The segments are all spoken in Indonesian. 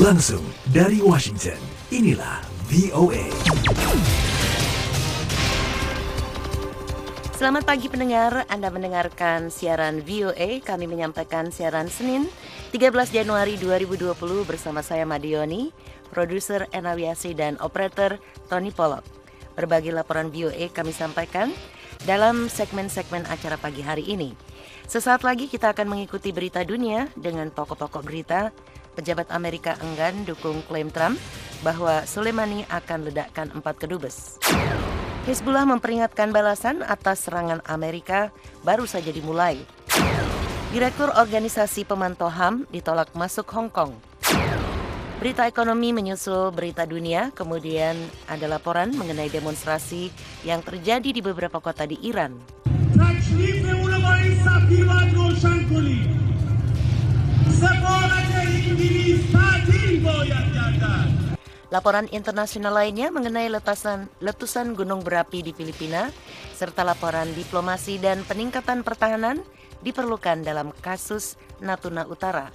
Langsung dari Washington, inilah VOA. Selamat pagi pendengar, Anda mendengarkan siaran VOA. Kami menyampaikan siaran Senin 13 Januari 2020 bersama saya Madioni, produser Enawiasi dan operator Tony Pollock. Berbagai laporan VOA kami sampaikan dalam segmen-segmen acara pagi hari ini. Sesaat lagi kita akan mengikuti berita dunia dengan pokok-pokok berita. Pejabat Amerika enggan dukung klaim Trump bahwa Soleimani akan ledakkan empat kedubes. Hezbollah memperingatkan balasan atas serangan Amerika baru saja dimulai. Direktur Organisasi Pemantau HAM ditolak masuk Hong Kong. Berita ekonomi menyusul berita dunia, kemudian ada laporan mengenai demonstrasi yang terjadi di beberapa kota di Iran. Laporan internasional lainnya mengenai letusan, letusan gunung berapi di Filipina, serta laporan diplomasi dan peningkatan pertahanan diperlukan dalam kasus Natuna Utara.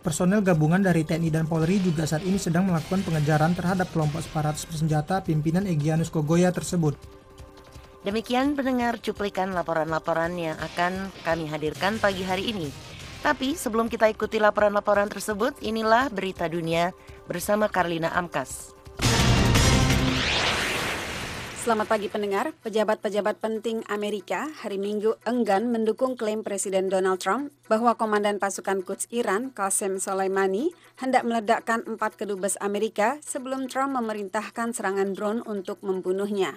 Personel gabungan dari TNI dan Polri juga saat ini sedang melakukan pengejaran terhadap kelompok separatis bersenjata pimpinan Egyanus Kogoya tersebut. Demikian pendengar cuplikan laporan-laporan yang akan kami hadirkan pagi hari ini. Tapi sebelum kita ikuti laporan-laporan tersebut, inilah berita dunia bersama Karlina Amkas. Selamat pagi pendengar, pejabat-pejabat penting Amerika hari Minggu enggan mendukung klaim Presiden Donald Trump bahwa Komandan Pasukan Quds Iran, Qasem Soleimani, hendak meledakkan empat kedubes Amerika sebelum Trump memerintahkan serangan drone untuk membunuhnya.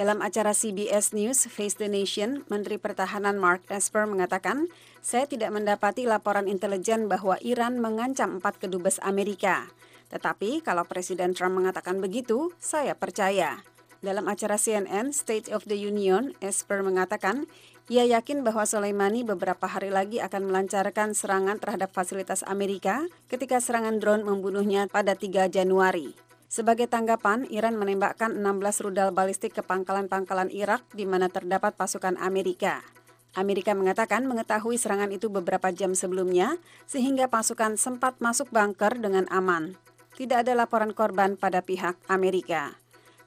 Dalam acara CBS News Face the Nation, Menteri Pertahanan Mark Esper mengatakan, saya tidak mendapati laporan intelijen bahwa Iran mengancam empat kedubes Amerika. Tetapi kalau Presiden Trump mengatakan begitu, saya percaya. Dalam acara CNN State of the Union, Esper mengatakan, ia yakin bahwa Soleimani beberapa hari lagi akan melancarkan serangan terhadap fasilitas Amerika ketika serangan drone membunuhnya pada 3 Januari. Sebagai tanggapan, Iran menembakkan 16 rudal balistik ke pangkalan-pangkalan Irak di mana terdapat pasukan Amerika. Amerika mengatakan mengetahui serangan itu beberapa jam sebelumnya, sehingga pasukan sempat masuk bunker dengan aman. Tidak ada laporan korban pada pihak Amerika.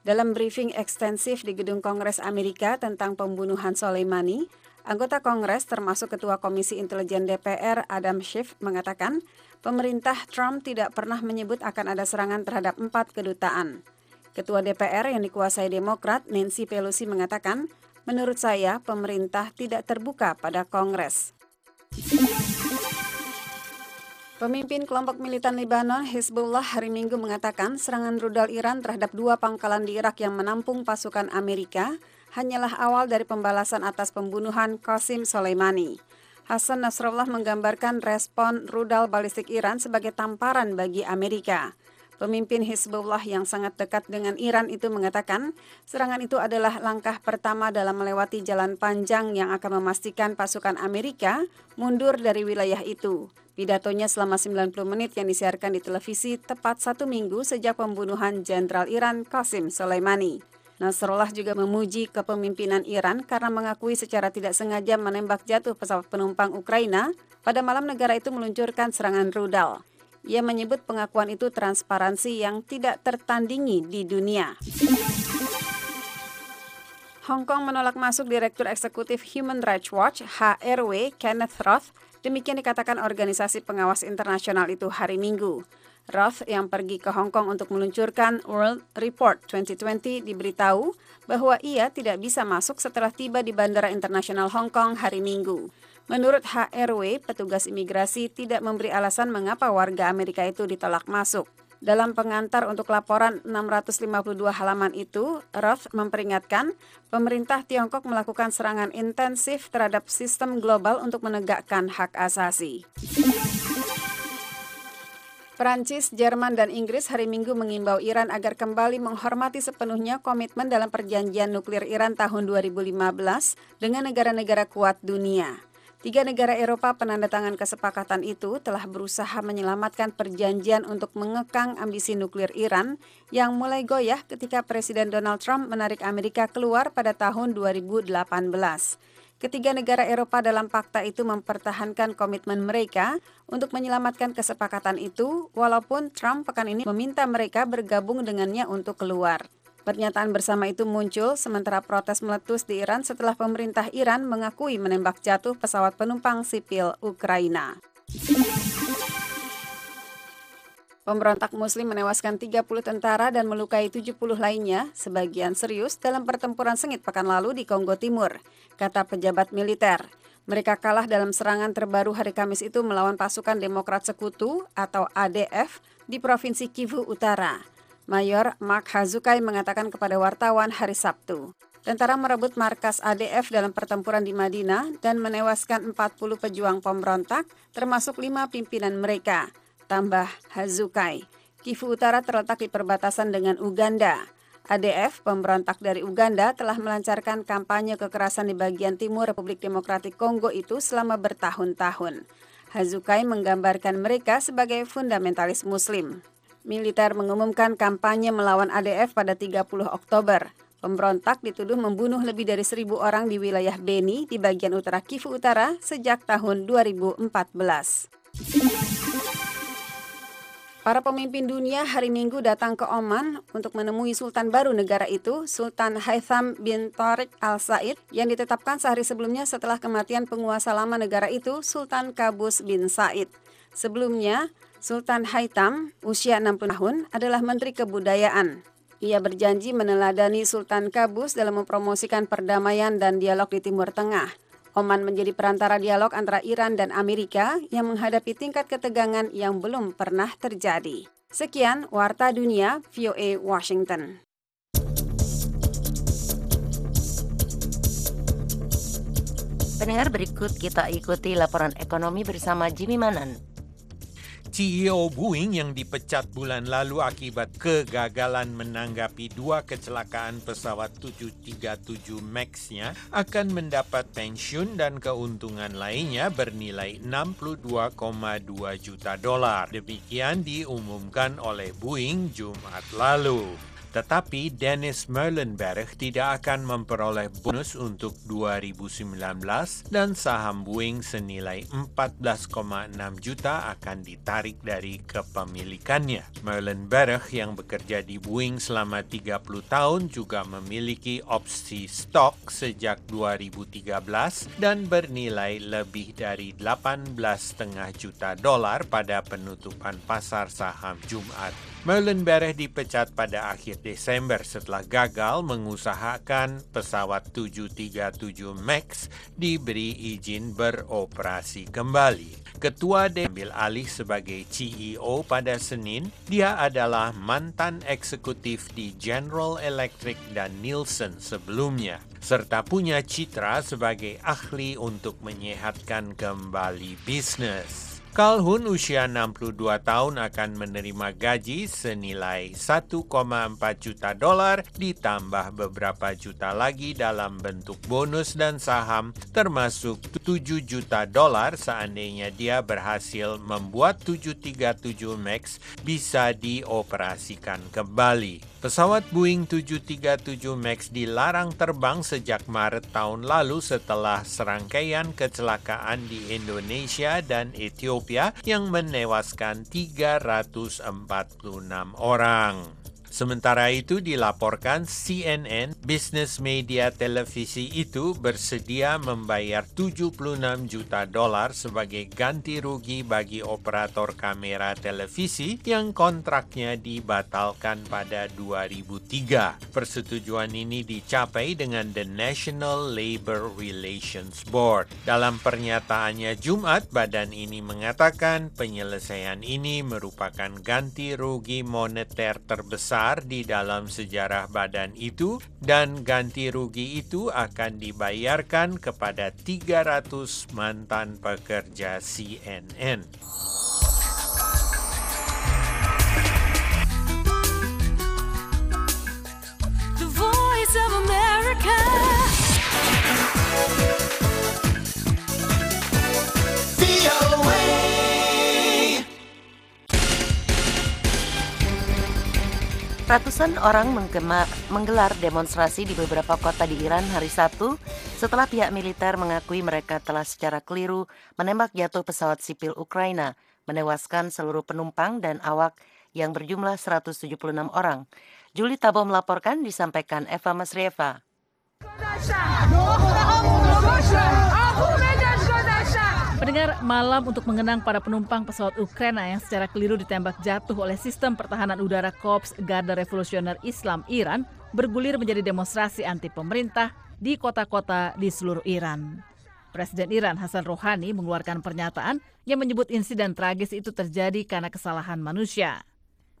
Dalam briefing ekstensif di Gedung Kongres Amerika tentang pembunuhan Soleimani, anggota Kongres termasuk Ketua Komisi Intelijen DPR Adam Schiff mengatakan pemerintah Trump tidak pernah menyebut akan ada serangan terhadap empat kedutaan. Ketua DPR yang dikuasai Demokrat, Nancy Pelosi mengatakan, menurut saya pemerintah tidak terbuka pada Kongres. Pemimpin kelompok militan Lebanon, Hezbollah, hari Minggu mengatakan serangan rudal Iran terhadap dua pangkalan di Irak yang menampung pasukan Amerika hanyalah awal dari pembalasan atas pembunuhan Qasim Soleimani. Hasan Nasrallah menggambarkan respon rudal balistik Iran sebagai tamparan bagi Amerika. Pemimpin Hezbollah yang sangat dekat dengan Iran itu mengatakan serangan itu adalah langkah pertama dalam melewati jalan panjang yang akan memastikan pasukan Amerika mundur dari wilayah itu. Pidatonya selama 90 menit yang disiarkan di televisi tepat satu minggu sejak pembunuhan Jenderal Iran Qasim Soleimani. Nasrullah juga memuji kepemimpinan Iran karena mengakui secara tidak sengaja menembak jatuh pesawat penumpang Ukraina pada malam negara itu meluncurkan serangan rudal. Ia menyebut pengakuan itu transparansi yang tidak tertandingi di dunia. Hong Kong menolak masuk Direktur Eksekutif Human Rights Watch HRW Kenneth Roth, demikian dikatakan organisasi pengawas internasional itu hari Minggu. Roth yang pergi ke Hong Kong untuk meluncurkan World Report 2020 diberitahu bahwa ia tidak bisa masuk setelah tiba di Bandara Internasional Hong Kong hari Minggu. Menurut HRW, petugas imigrasi tidak memberi alasan mengapa warga Amerika itu ditolak masuk. Dalam pengantar untuk laporan 652 halaman itu, Roth memperingatkan pemerintah Tiongkok melakukan serangan intensif terhadap sistem global untuk menegakkan hak asasi. Perancis, Jerman, dan Inggris hari Minggu mengimbau Iran agar kembali menghormati sepenuhnya komitmen dalam perjanjian nuklir Iran tahun 2015 dengan negara-negara kuat dunia. Tiga negara Eropa penandatangan kesepakatan itu telah berusaha menyelamatkan perjanjian untuk mengekang ambisi nuklir Iran yang mulai goyah ketika Presiden Donald Trump menarik Amerika keluar pada tahun 2018. Ketiga negara Eropa dalam fakta itu mempertahankan komitmen mereka untuk menyelamatkan kesepakatan itu, walaupun Trump pekan ini meminta mereka bergabung dengannya untuk keluar. Pernyataan bersama itu muncul sementara protes meletus di Iran setelah pemerintah Iran mengakui menembak jatuh pesawat penumpang sipil Ukraina. Pemberontak Muslim menewaskan 30 tentara dan melukai 70 lainnya, sebagian serius dalam pertempuran sengit pekan lalu di Kongo Timur, kata pejabat militer. Mereka kalah dalam serangan terbaru hari Kamis itu melawan pasukan Demokrat Sekutu atau ADF di Provinsi Kivu Utara. Mayor Mark Hazukai mengatakan kepada wartawan hari Sabtu. Tentara merebut markas ADF dalam pertempuran di Madinah dan menewaskan 40 pejuang pemberontak, termasuk lima pimpinan mereka tambah Hazukai. Kivu Utara terletak di perbatasan dengan Uganda. ADF, pemberontak dari Uganda, telah melancarkan kampanye kekerasan di bagian timur Republik Demokratik Kongo itu selama bertahun-tahun. Hazukai menggambarkan mereka sebagai fundamentalis muslim. Militer mengumumkan kampanye melawan ADF pada 30 Oktober. Pemberontak dituduh membunuh lebih dari seribu orang di wilayah Beni di bagian utara Kivu Utara sejak tahun 2014. Para pemimpin dunia hari Minggu datang ke Oman untuk menemui Sultan baru negara itu, Sultan Haitham bin Tariq Al Said, yang ditetapkan sehari sebelumnya setelah kematian penguasa lama negara itu, Sultan Kabus bin Said. Sebelumnya, Sultan Haitham, usia 60 tahun, adalah Menteri Kebudayaan. Ia berjanji meneladani Sultan Kabus dalam mempromosikan perdamaian dan dialog di Timur Tengah. Oman menjadi perantara dialog antara Iran dan Amerika yang menghadapi tingkat ketegangan yang belum pernah terjadi. Sekian Warta Dunia VOA Washington. Pendengar berikut kita ikuti laporan ekonomi bersama Jimmy Manan. CEO Boeing yang dipecat bulan lalu akibat kegagalan menanggapi dua kecelakaan pesawat 737 MAX-nya akan mendapat pensiun dan keuntungan lainnya bernilai 62,2 juta dolar. Demikian diumumkan oleh Boeing Jumat lalu. Tetapi Dennis Merlenberg tidak akan memperoleh bonus untuk 2019 dan saham Boeing senilai 14,6 juta akan ditarik dari kepemilikannya. Merlenberg yang bekerja di Boeing selama 30 tahun juga memiliki opsi stok sejak 2013 dan bernilai lebih dari 18,5 juta dolar pada penutupan pasar saham Jumat. Merlenberg dipecat pada akhir Desember setelah gagal mengusahakan pesawat 737 MAX diberi izin beroperasi kembali. Ketua D ambil alih sebagai CEO pada Senin. Dia adalah mantan eksekutif di General Electric dan Nielsen sebelumnya serta punya citra sebagai ahli untuk menyehatkan kembali bisnis. Calhoun usia 62 tahun akan menerima gaji senilai 1,4 juta dolar ditambah beberapa juta lagi dalam bentuk bonus dan saham termasuk 7 juta dolar seandainya dia berhasil membuat 737 MAX bisa dioperasikan kembali. Pesawat Boeing 737 MAX dilarang terbang sejak Maret tahun lalu setelah serangkaian kecelakaan di Indonesia dan Ethiopia yang menewaskan 346 orang. Sementara itu dilaporkan CNN, bisnis media televisi itu bersedia membayar 76 juta dolar sebagai ganti rugi bagi operator kamera televisi yang kontraknya dibatalkan pada 2003. Persetujuan ini dicapai dengan The National Labor Relations Board. Dalam pernyataannya Jumat, badan ini mengatakan penyelesaian ini merupakan ganti rugi moneter terbesar besar di dalam sejarah badan itu dan ganti rugi itu akan dibayarkan kepada 300 mantan pekerja CNN. The Voice of America. Ratusan orang menggema, menggelar demonstrasi di beberapa kota di Iran hari Sabtu setelah pihak militer mengakui mereka telah secara keliru menembak jatuh pesawat sipil Ukraina, menewaskan seluruh penumpang dan awak yang berjumlah 176 orang. Juli Tabo melaporkan disampaikan Eva Masrieva. Pendengar malam untuk mengenang para penumpang pesawat Ukraina yang secara keliru ditembak jatuh oleh sistem pertahanan udara Korps Garda Revolusioner Islam Iran bergulir menjadi demonstrasi anti pemerintah di kota-kota di seluruh Iran. Presiden Iran Hasan Rouhani mengeluarkan pernyataan yang menyebut insiden tragis itu terjadi karena kesalahan manusia.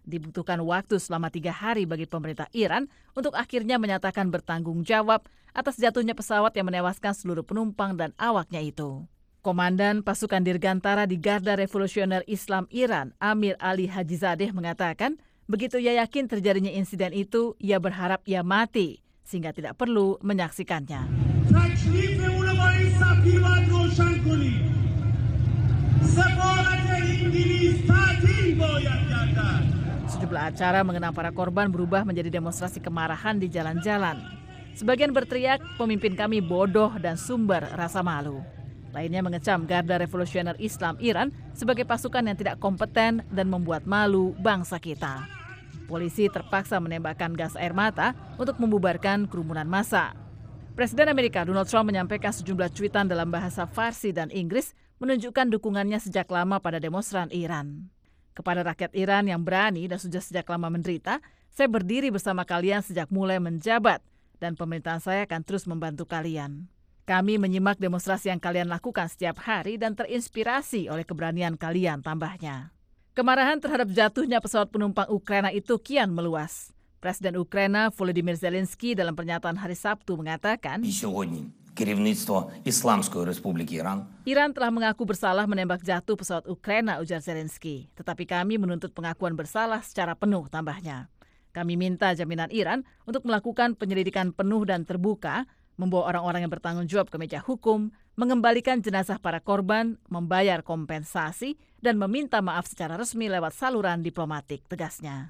Dibutuhkan waktu selama tiga hari bagi pemerintah Iran untuk akhirnya menyatakan bertanggung jawab atas jatuhnya pesawat yang menewaskan seluruh penumpang dan awaknya itu. Komandan pasukan Dirgantara di Garda Revolusioner Islam Iran, Amir Ali Hajizadeh mengatakan, begitu ia yakin terjadinya insiden itu, ia berharap ia mati, sehingga tidak perlu menyaksikannya. Sejumlah acara mengenang para korban berubah menjadi demonstrasi kemarahan di jalan-jalan. Sebagian berteriak, pemimpin kami bodoh dan sumber rasa malu. Lainnya mengecam Garda Revolusioner Islam Iran sebagai pasukan yang tidak kompeten dan membuat malu bangsa kita. Polisi terpaksa menembakkan gas air mata untuk membubarkan kerumunan massa. Presiden Amerika Donald Trump menyampaikan sejumlah cuitan dalam bahasa Farsi dan Inggris menunjukkan dukungannya sejak lama pada demonstran Iran. Kepada rakyat Iran yang berani dan sudah sejak lama menderita, saya berdiri bersama kalian sejak mulai menjabat dan pemerintahan saya akan terus membantu kalian. Kami menyimak demonstrasi yang kalian lakukan setiap hari dan terinspirasi oleh keberanian kalian tambahnya. Kemarahan terhadap jatuhnya pesawat penumpang Ukraina itu kian meluas. Presiden Ukraina Volodymyr Zelensky dalam pernyataan hari Sabtu mengatakan, Iran telah mengaku bersalah menembak jatuh pesawat Ukraina, ujar Zelensky. Tetapi kami menuntut pengakuan bersalah secara penuh, tambahnya. Kami minta jaminan Iran untuk melakukan penyelidikan penuh dan terbuka membawa orang-orang yang bertanggung jawab ke meja hukum, mengembalikan jenazah para korban, membayar kompensasi, dan meminta maaf secara resmi lewat saluran diplomatik, tegasnya.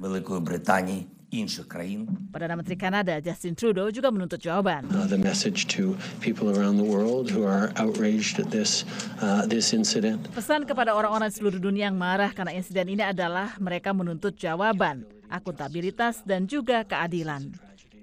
Perdana Menteri Kanada Justin Trudeau juga menuntut jawaban. Uh, the message to people around the world who are outraged at this uh, this incident. Pesan kepada orang-orang seluruh dunia yang marah karena insiden ini adalah mereka menuntut jawaban, akuntabilitas dan juga keadilan.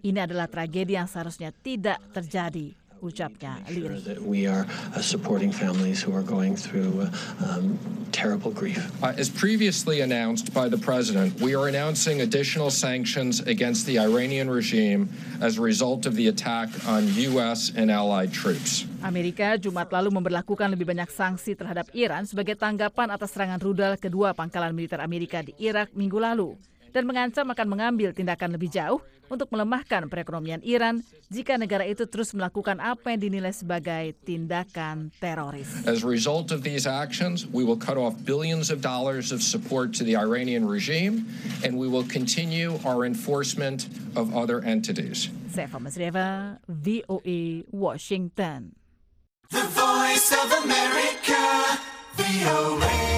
Ini adalah tragedi yang seharusnya tidak terjadi ucapnya lirik. We are uh, supporting families who are going through uh, um, terrible grief. Uh, as previously announced by the president, we are announcing additional sanctions against the Iranian regime as a result of the attack on U.S. and allied troops. Amerika Jumat lalu memperlakukan lebih banyak sanksi terhadap Iran sebagai tanggapan atas serangan rudal kedua pangkalan militer Amerika di Irak minggu lalu dan mengancam akan mengambil tindakan lebih jauh untuk melemahkan perekonomian Iran jika negara itu terus melakukan apa yang dinilai sebagai tindakan teroris. As a result of these actions, we will cut off billions of dollars of support to the Iranian regime and we will continue our enforcement of other entities. Seva Masreva, VOA, Washington. The Voice of America, VOA.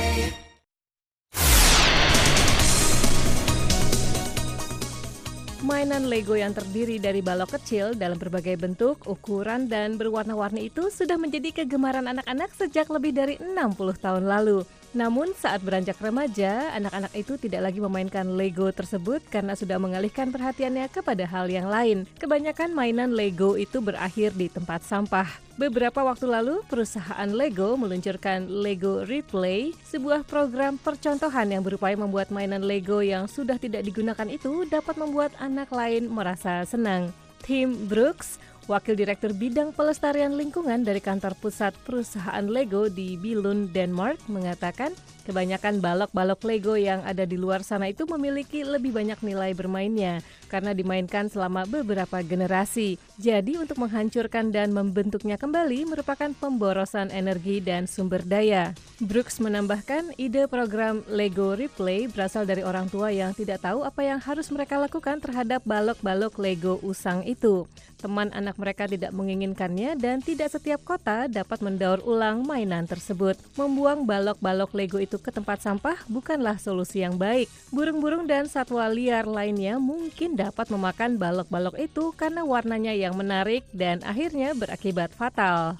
Mainan Lego yang terdiri dari balok kecil dalam berbagai bentuk, ukuran, dan berwarna-warni itu sudah menjadi kegemaran anak-anak sejak lebih dari 60 tahun lalu. Namun saat beranjak remaja, anak-anak itu tidak lagi memainkan Lego tersebut karena sudah mengalihkan perhatiannya kepada hal yang lain. Kebanyakan mainan Lego itu berakhir di tempat sampah. Beberapa waktu lalu, perusahaan Lego meluncurkan Lego Replay, sebuah program percontohan yang berupaya membuat mainan Lego yang sudah tidak digunakan itu dapat membuat anak lain merasa senang. Tim Brooks Wakil Direktur Bidang Pelestarian Lingkungan dari kantor pusat perusahaan Lego di Billund, Denmark mengatakan kebanyakan balok-balok Lego yang ada di luar sana itu memiliki lebih banyak nilai bermainnya karena dimainkan selama beberapa generasi. Jadi untuk menghancurkan dan membentuknya kembali merupakan pemborosan energi dan sumber daya. Brooks menambahkan ide program Lego Replay berasal dari orang tua yang tidak tahu apa yang harus mereka lakukan terhadap balok-balok Lego usang itu. Teman anak mereka tidak menginginkannya dan tidak setiap kota dapat mendaur ulang mainan tersebut. Membuang balok-balok Lego itu ke tempat sampah bukanlah solusi yang baik. Burung-burung dan satwa liar lainnya mungkin dapat memakan balok-balok itu karena warnanya yang menarik dan akhirnya berakibat fatal.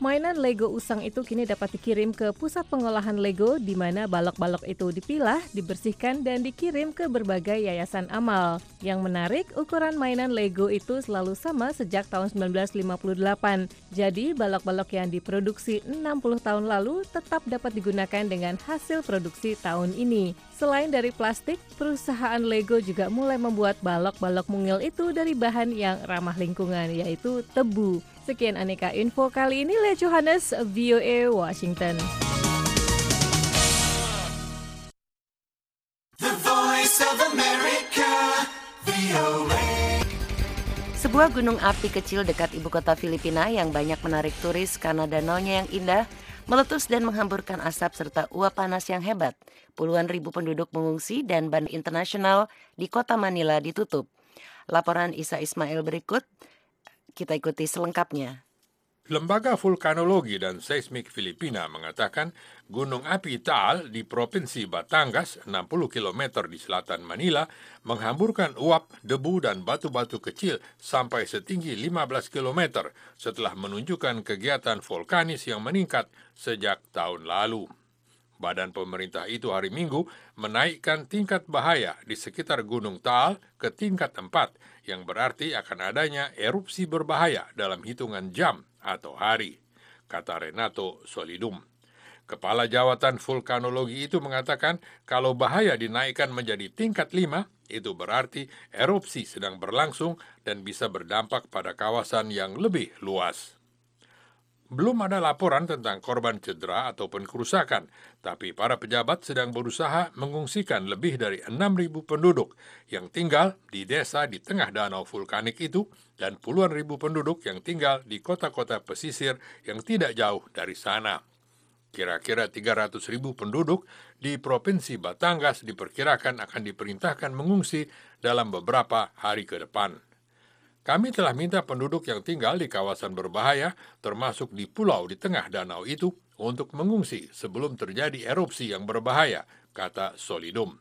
Mainan Lego usang itu kini dapat dikirim ke pusat pengolahan Lego di mana balok-balok itu dipilah, dibersihkan, dan dikirim ke berbagai yayasan amal. Yang menarik, ukuran mainan Lego itu selalu sama sejak tahun 1958. Jadi, balok-balok yang diproduksi 60 tahun lalu tetap dapat digunakan dengan hasil produksi tahun ini. Selain dari plastik, perusahaan Lego juga mulai membuat balok-balok mungil itu dari bahan yang ramah lingkungan, yaitu tebu. Sekian aneka info kali ini Le Johannes VOA Washington. The Voice of America, VOA. Sebuah gunung api kecil dekat ibu kota Filipina yang banyak menarik turis karena danaunya yang indah meletus dan menghamburkan asap serta uap panas yang hebat. Puluhan ribu penduduk mengungsi dan bandar internasional di kota Manila ditutup. Laporan Isa Ismail berikut kita ikuti selengkapnya. Lembaga Vulkanologi dan Seismik Filipina mengatakan gunung api Taal di Provinsi Batangas, 60 km di selatan Manila, menghamburkan uap, debu, dan batu-batu kecil sampai setinggi 15 km setelah menunjukkan kegiatan vulkanis yang meningkat sejak tahun lalu. Badan pemerintah itu hari Minggu menaikkan tingkat bahaya di sekitar Gunung Taal ke tingkat 4, yang berarti akan adanya erupsi berbahaya dalam hitungan jam atau hari, kata Renato Solidum. Kepala Jawatan Vulkanologi itu mengatakan kalau bahaya dinaikkan menjadi tingkat 5, itu berarti erupsi sedang berlangsung dan bisa berdampak pada kawasan yang lebih luas. Belum ada laporan tentang korban cedera ataupun kerusakan, tapi para pejabat sedang berusaha mengungsikan lebih dari 6.000 penduduk yang tinggal di desa di tengah danau vulkanik itu dan puluhan ribu penduduk yang tinggal di kota-kota pesisir yang tidak jauh dari sana. Kira-kira 300 ribu penduduk di Provinsi Batangas diperkirakan akan diperintahkan mengungsi dalam beberapa hari ke depan. Kami telah minta penduduk yang tinggal di kawasan berbahaya, termasuk di pulau di tengah danau itu, untuk mengungsi sebelum terjadi erupsi yang berbahaya, kata Solidum.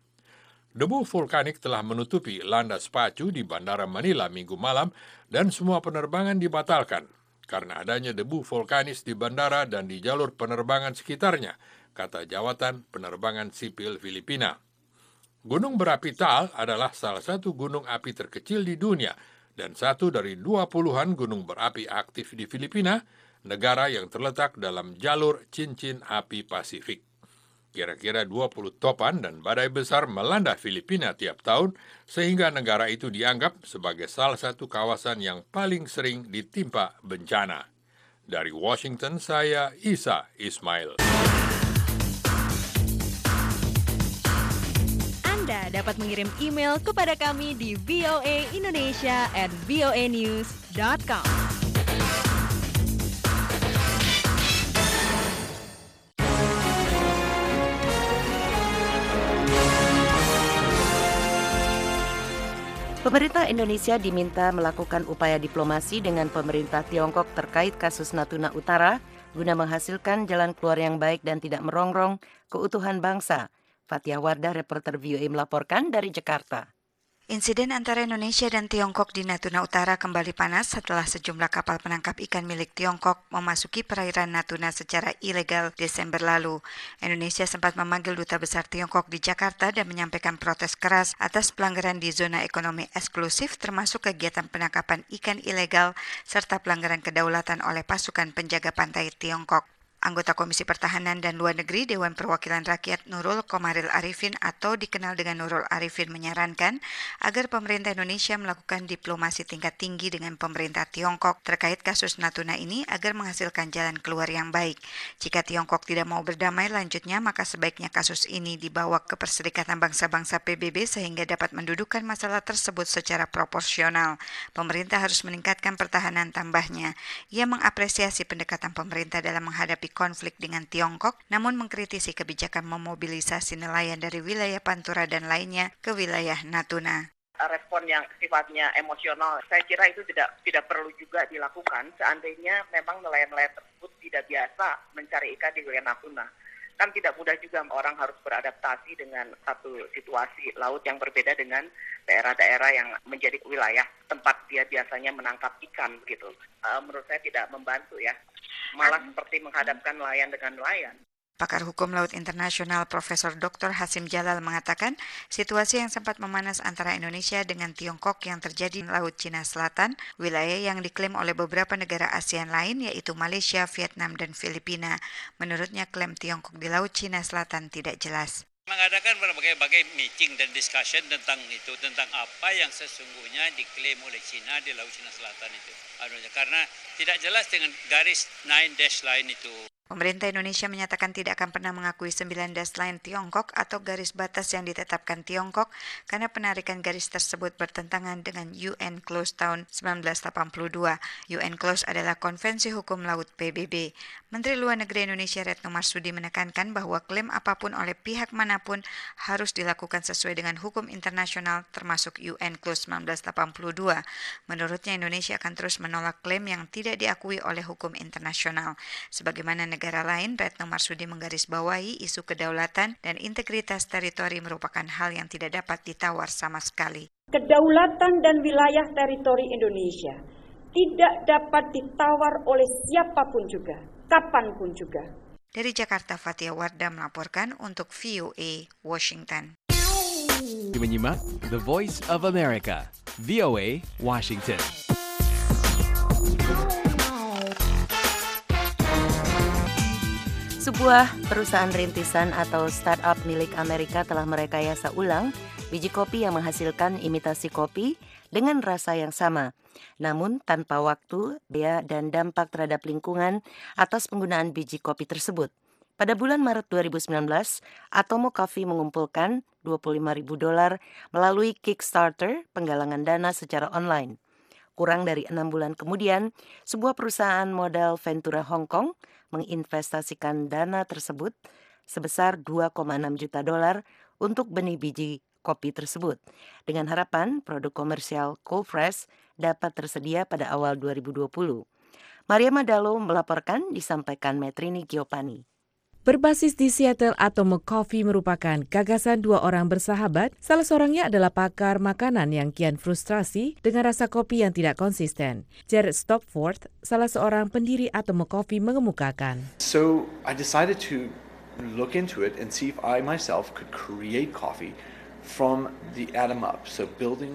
Debu vulkanik telah menutupi landas pacu di Bandara Manila minggu malam dan semua penerbangan dibatalkan karena adanya debu vulkanis di bandara dan di jalur penerbangan sekitarnya, kata Jawatan Penerbangan Sipil Filipina. Gunung berapi Taal adalah salah satu gunung api terkecil di dunia dan satu dari dua puluhan gunung berapi aktif di Filipina, negara yang terletak dalam jalur cincin api Pasifik. Kira-kira 20 topan dan badai besar melanda Filipina tiap tahun, sehingga negara itu dianggap sebagai salah satu kawasan yang paling sering ditimpa bencana. Dari Washington, saya Isa Ismail. Anda dapat mengirim email kepada kami di voaindonesia at voanews.com. Pemerintah Indonesia diminta melakukan upaya diplomasi dengan pemerintah Tiongkok terkait kasus Natuna Utara guna menghasilkan jalan keluar yang baik dan tidak merongrong keutuhan bangsa Fatia Wardah, reporter VOA melaporkan dari Jakarta. Insiden antara Indonesia dan Tiongkok di Natuna Utara kembali panas setelah sejumlah kapal penangkap ikan milik Tiongkok memasuki perairan Natuna secara ilegal Desember lalu. Indonesia sempat memanggil duta besar Tiongkok di Jakarta dan menyampaikan protes keras atas pelanggaran di zona ekonomi eksklusif termasuk kegiatan penangkapan ikan ilegal serta pelanggaran kedaulatan oleh pasukan penjaga pantai Tiongkok. Anggota Komisi Pertahanan dan Luar Negeri Dewan Perwakilan Rakyat Nurul Komaril Arifin atau dikenal dengan Nurul Arifin menyarankan agar pemerintah Indonesia melakukan diplomasi tingkat tinggi dengan pemerintah Tiongkok terkait kasus Natuna ini agar menghasilkan jalan keluar yang baik. Jika Tiongkok tidak mau berdamai lanjutnya maka sebaiknya kasus ini dibawa ke Perserikatan Bangsa-Bangsa PBB sehingga dapat mendudukan masalah tersebut secara proporsional. Pemerintah harus meningkatkan pertahanan tambahnya. Ia mengapresiasi pendekatan pemerintah dalam menghadapi konflik dengan Tiongkok, namun mengkritisi kebijakan memobilisasi nelayan dari wilayah Pantura dan lainnya ke wilayah Natuna. respon yang sifatnya emosional. Saya kira itu tidak tidak perlu juga dilakukan seandainya memang nelayan-nelayan tersebut tidak biasa mencari ikan di wilayah Natuna. Kan tidak mudah juga orang harus beradaptasi dengan satu situasi laut yang berbeda dengan daerah-daerah yang menjadi wilayah tempat dia biasanya menangkap ikan gitu. Uh, menurut saya tidak membantu ya. Malah seperti menghadapkan nelayan dengan nelayan. Pakar Hukum Laut Internasional Profesor Dr. Hasim Jalal mengatakan, situasi yang sempat memanas antara Indonesia dengan Tiongkok yang terjadi di Laut Cina Selatan, wilayah yang diklaim oleh beberapa negara ASEAN lain yaitu Malaysia, Vietnam, dan Filipina. Menurutnya klaim Tiongkok di Laut Cina Selatan tidak jelas mengadakan berbagai-bagai meeting dan discussion tentang itu tentang apa yang sesungguhnya diklaim oleh China di Laut Cina Selatan itu karena tidak jelas dengan garis nine dash line itu Pemerintah Indonesia menyatakan tidak akan pernah mengakui 9 line Tiongkok atau garis batas yang ditetapkan Tiongkok karena penarikan garis tersebut bertentangan dengan UN Close tahun 1982. UN Close adalah Konvensi Hukum Laut PBB. Menteri Luar Negeri Indonesia Retno Marsudi menekankan bahwa klaim apa pun oleh pihak mana pun harus dilakukan sesuai dengan hukum internasional termasuk UN Close 1982. Menurutnya Indonesia akan terus menolak klaim yang tidak diakui oleh hukum internasional. Sebagaimana negara lain, Retno Marsudi menggarisbawahi isu kedaulatan dan integritas teritori merupakan hal yang tidak dapat ditawar sama sekali. Kedaulatan dan wilayah teritori Indonesia tidak dapat ditawar oleh siapa pun juga, kapan pun juga. Dari Jakarta, Fatia Warda melaporkan untuk VOA Washington. Menyimak The Voice of America, VOA Washington. Sebuah perusahaan rintisan atau startup milik Amerika telah merekayasa ulang biji kopi yang menghasilkan imitasi kopi dengan rasa yang sama, namun tanpa waktu, biaya, dan dampak terhadap lingkungan atas penggunaan biji kopi tersebut. Pada bulan Maret 2019, Atomo Coffee mengumpulkan 25 ribu dolar melalui Kickstarter penggalangan dana secara online. Kurang dari enam bulan kemudian, sebuah perusahaan modal Ventura Hong Kong menginvestasikan dana tersebut sebesar 2,6 juta dolar untuk benih biji kopi tersebut dengan harapan produk komersial Cold Fresh dapat tersedia pada awal 2020. Maria Madalo melaporkan disampaikan Metrini Giopani. Berbasis di Seattle, Atomo Coffee merupakan gagasan dua orang bersahabat. Salah seorangnya adalah pakar makanan yang kian frustrasi dengan rasa kopi yang tidak konsisten. Jared Stopforth, salah seorang pendiri Atomo Coffee mengemukakan. So I decided to look into it and see if I myself could create coffee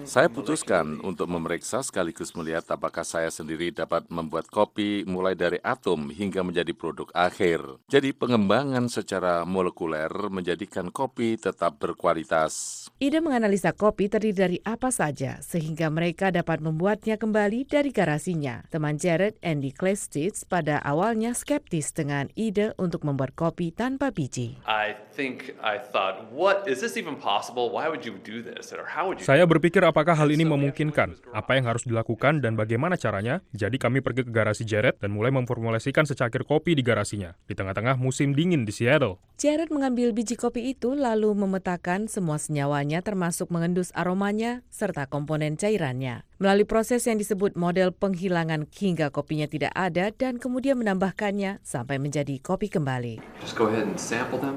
saya putuskan untuk memeriksa sekaligus melihat apakah saya sendiri dapat membuat kopi mulai dari atom hingga menjadi produk akhir. Jadi pengembangan secara molekuler menjadikan kopi tetap berkualitas. Ide menganalisa kopi terdiri dari apa saja sehingga mereka dapat membuatnya kembali dari garasinya. Teman Jared, Andy Klestitz, pada awalnya skeptis dengan ide untuk membuat kopi tanpa biji. I think I thought, what is this even possible? Why saya berpikir apakah hal ini memungkinkan, apa yang harus dilakukan dan bagaimana caranya. Jadi kami pergi ke garasi Jared dan mulai memformulasikan secangkir kopi di garasinya. Di tengah-tengah musim dingin di Seattle. Jared mengambil biji kopi itu lalu memetakan semua senyawanya termasuk mengendus aromanya serta komponen cairannya melalui proses yang disebut model penghilangan hingga kopinya tidak ada dan kemudian menambahkannya sampai menjadi kopi kembali.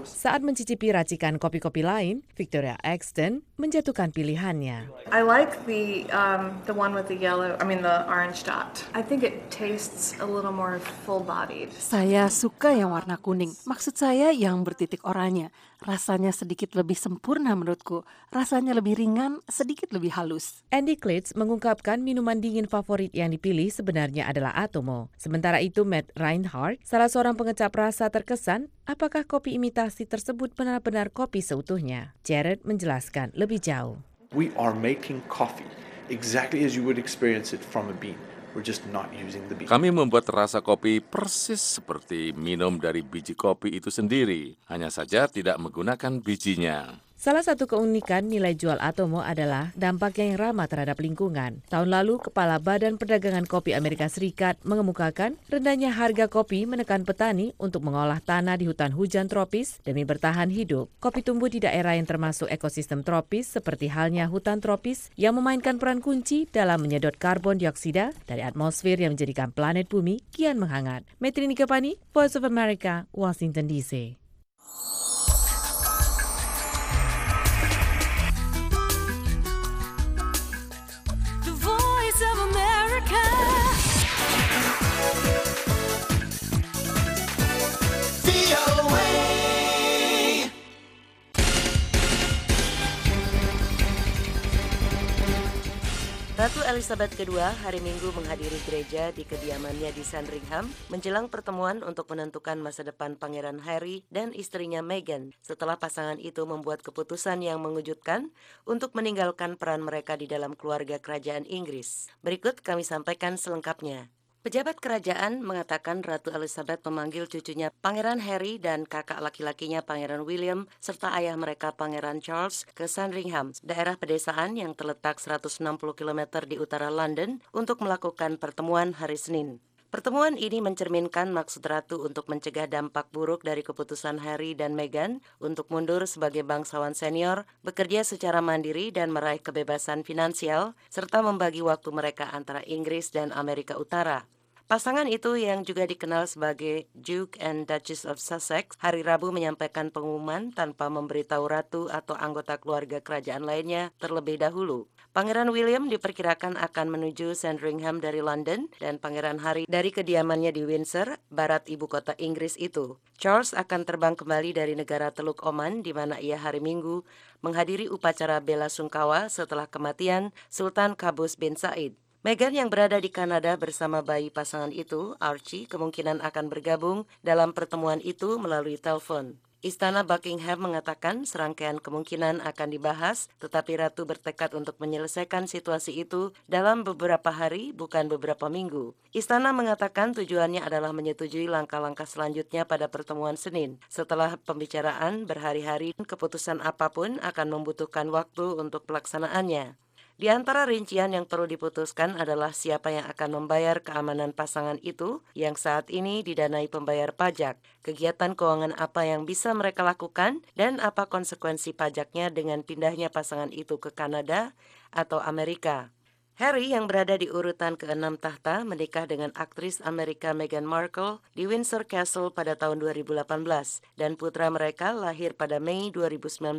Saat mencicipi racikan kopi-kopi lain, Victoria Exton menjatuhkan pilihannya. I like the um, the one with the yellow, I mean the orange dot. I think it tastes a little more full-bodied. Saya suka yang warna kuning. Maksud saya yang bertitik oranye. Rasanya sedikit lebih sempurna menurutku. Rasanya lebih ringan, sedikit lebih halus. Andy Klitz mengungkapkan minuman dingin favorit yang dipilih sebenarnya adalah Atomo. Sementara itu Matt Reinhardt, salah seorang pengecap rasa terkesan, apakah kopi imitasi tersebut benar-benar kopi seutuhnya? Jared menjelaskan lebih jauh. We are making coffee exactly as you would experience it from a bean. Kami membuat rasa kopi persis seperti minum dari biji kopi itu sendiri, hanya saja tidak menggunakan bijinya. Salah satu keunikan nilai jual Atomo adalah dampaknya yang ramah terhadap lingkungan. Tahun lalu, Kepala Badan Perdagangan Kopi Amerika Serikat mengemukakan rendahnya harga kopi menekan petani untuk mengolah tanah di hutan hujan tropis demi bertahan hidup. Kopi tumbuh di daerah yang termasuk ekosistem tropis seperti halnya hutan tropis yang memainkan peran kunci dalam menyedot karbon dioksida dari atmosfer yang menjadikan planet bumi kian menghangat. Metri Nikapani, Voice of America, Washington DC. Ratu Elizabeth II hari Minggu menghadiri gereja di kediamannya di Sandringham menjelang pertemuan untuk menentukan masa depan Pangeran Harry dan istrinya Meghan setelah pasangan itu membuat keputusan yang mengejutkan untuk meninggalkan peran mereka di dalam keluarga kerajaan Inggris. Berikut kami sampaikan selengkapnya. Pejabat kerajaan mengatakan Ratu Elizabeth memanggil cucunya Pangeran Harry dan kakak laki-lakinya Pangeran William serta ayah mereka Pangeran Charles ke Sandringham, daerah pedesaan yang terletak 160 km di utara London untuk melakukan pertemuan hari Senin. Pertemuan ini mencerminkan maksud Ratu untuk mencegah dampak buruk dari keputusan Harry dan Meghan untuk mundur sebagai bangsawan senior, bekerja secara mandiri dan meraih kebebasan finansial, serta membagi waktu mereka antara Inggris dan Amerika Utara. Pasangan itu yang juga dikenal sebagai Duke and Duchess of Sussex hari Rabu menyampaikan pengumuman tanpa memberitahu ratu atau anggota keluarga kerajaan lainnya terlebih dahulu. Pangeran William diperkirakan akan menuju Sandringham dari London dan Pangeran Harry dari kediamannya di Windsor, barat ibu kota Inggris itu. Charles akan terbang kembali dari negara Teluk Oman di mana ia hari Minggu menghadiri upacara bela sungkawa setelah kematian Sultan Qaboos bin Said. Meghan yang berada di Kanada bersama bayi pasangan itu, Archie, kemungkinan akan bergabung dalam pertemuan itu melalui telepon. Istana Buckingham mengatakan serangkaian kemungkinan akan dibahas, tetapi Ratu bertekad untuk menyelesaikan situasi itu dalam beberapa hari, bukan beberapa minggu. Istana mengatakan tujuannya adalah menyetujui langkah-langkah selanjutnya pada pertemuan Senin. Setelah pembicaraan berhari-hari, keputusan apa pun akan membutuhkan waktu untuk pelaksanaannya. Di antara rincian yang perlu diputuskan adalah siapa yang akan membayar keamanan pasangan itu yang saat ini didanai pembayar pajak, kegiatan keuangan apa yang bisa mereka lakukan, dan apa konsekuensi pajaknya dengan pindahnya pasangan itu ke Kanada atau Amerika. Harry yang berada di urutan ke-6 tahta menikah dengan aktris Amerika Meghan Markle di Windsor Castle pada tahun 2018 dan putra mereka lahir pada Mei 2019.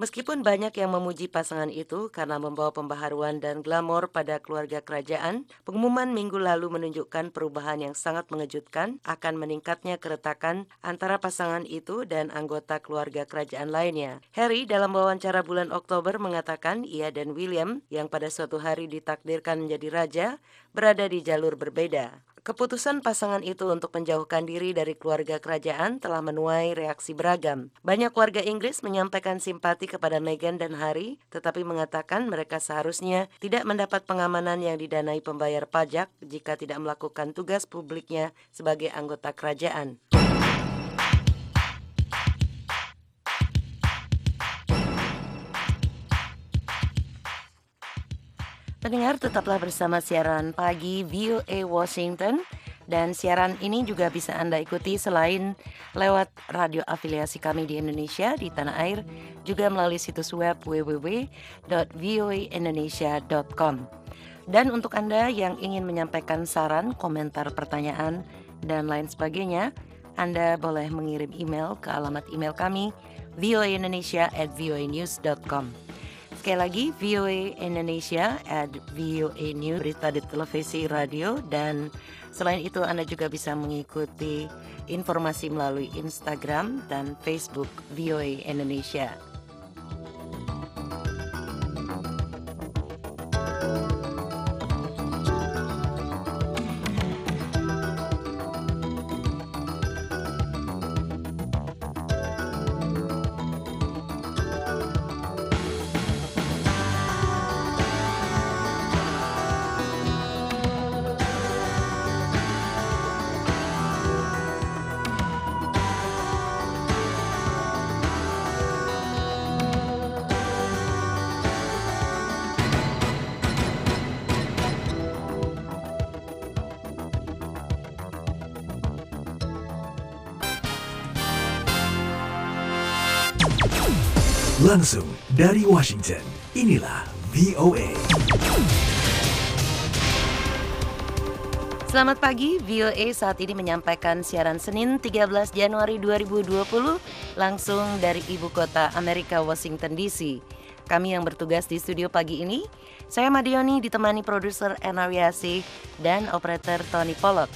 Meskipun banyak yang memuji pasangan itu karena membawa pembaharuan dan glamor pada keluarga kerajaan, pengumuman minggu lalu menunjukkan perubahan yang sangat mengejutkan akan meningkatnya keretakan antara pasangan itu dan anggota keluarga kerajaan lainnya. Harry dalam wawancara bulan Oktober mengatakan ia dan William yang pada suatu hari ditakdirkan menjadi raja berada di jalur berbeda. Keputusan pasangan itu untuk menjauhkan diri dari keluarga kerajaan telah menuai reaksi beragam. Banyak warga Inggris menyampaikan simpati kepada Meghan dan Harry, tetapi mengatakan mereka seharusnya tidak mendapat pengamanan yang didanai pembayar pajak jika tidak melakukan tugas publiknya sebagai anggota kerajaan. Pendengar tetaplah bersama siaran pagi VOA Washington dan siaran ini juga bisa Anda ikuti selain lewat radio afiliasi kami di Indonesia di tanah air juga melalui situs web www.voaindonesia.com. Dan untuk Anda yang ingin menyampaikan saran, komentar, pertanyaan dan lain sebagainya, Anda boleh mengirim email ke alamat email kami voaindonesia@voanews.com. Sekali lagi VOA Indonesia at VOA News berita di televisi radio dan selain itu Anda juga bisa mengikuti informasi melalui Instagram dan Facebook VOA Indonesia. Langsung dari Washington, inilah VOA. Selamat pagi, VOA saat ini menyampaikan siaran Senin 13 Januari 2020 langsung dari ibu kota Amerika Washington DC. Kami yang bertugas di studio pagi ini, saya Madioni ditemani produser Enawiasi dan operator Tony Pollock.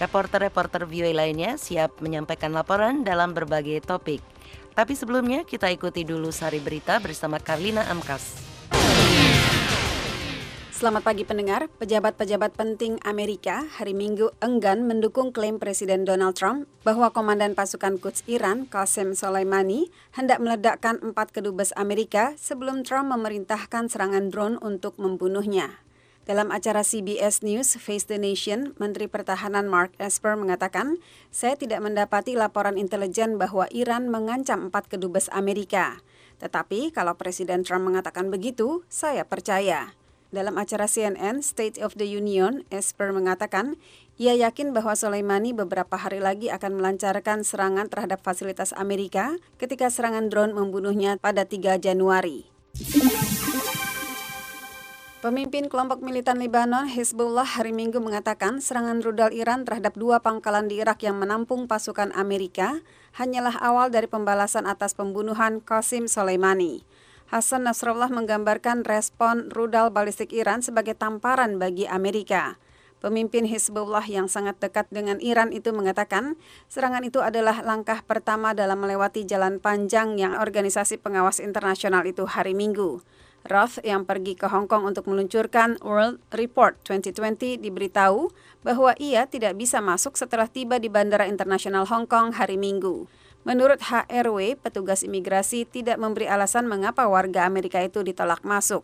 Reporter-reporter VOA lainnya siap menyampaikan laporan dalam berbagai topik. Tapi sebelumnya kita ikuti dulu sari berita bersama Karlina Amkas. Selamat pagi pendengar, pejabat-pejabat penting Amerika hari Minggu enggan mendukung klaim Presiden Donald Trump bahwa Komandan Pasukan Quds Iran, Qasem Soleimani, hendak meledakkan empat kedubes Amerika sebelum Trump memerintahkan serangan drone untuk membunuhnya. Dalam acara CBS News Face the Nation, Menteri Pertahanan Mark Esper mengatakan, saya tidak mendapati laporan intelijen bahwa Iran mengancam empat kedubes Amerika. Tetapi kalau Presiden Trump mengatakan begitu, saya percaya. Dalam acara CNN State of the Union, Esper mengatakan, ia yakin bahwa Soleimani beberapa hari lagi akan melancarkan serangan terhadap fasilitas Amerika ketika serangan drone membunuhnya pada 3 Januari. Pemimpin kelompok militan Lebanon, Hezbollah, hari Minggu mengatakan serangan rudal Iran terhadap dua pangkalan di Irak yang menampung pasukan Amerika hanyalah awal dari pembalasan atas pembunuhan Qasim Soleimani. Hasan Nasrallah menggambarkan respon rudal balistik Iran sebagai tamparan bagi Amerika. Pemimpin Hezbollah yang sangat dekat dengan Iran itu mengatakan serangan itu adalah langkah pertama dalam melewati jalan panjang yang organisasi pengawas internasional itu hari Minggu. Roth yang pergi ke Hong Kong untuk meluncurkan World Report 2020 diberitahu bahwa ia tidak bisa masuk setelah tiba di Bandara Internasional Hong Kong hari Minggu. Menurut HRW, petugas imigrasi tidak memberi alasan mengapa warga Amerika itu ditolak masuk.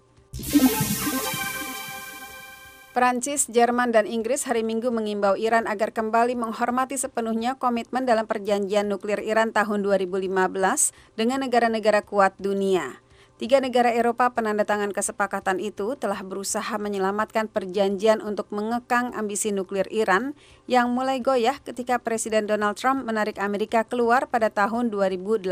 Perancis, Jerman, dan Inggris hari Minggu mengimbau Iran agar kembali menghormati sepenuhnya komitmen dalam perjanjian nuklir Iran tahun 2015 dengan negara-negara kuat dunia. Tiga negara Eropa penandatangan kesepakatan itu telah berusaha menyelamatkan perjanjian untuk mengekang ambisi nuklir Iran yang mulai goyah ketika Presiden Donald Trump menarik Amerika keluar pada tahun 2018.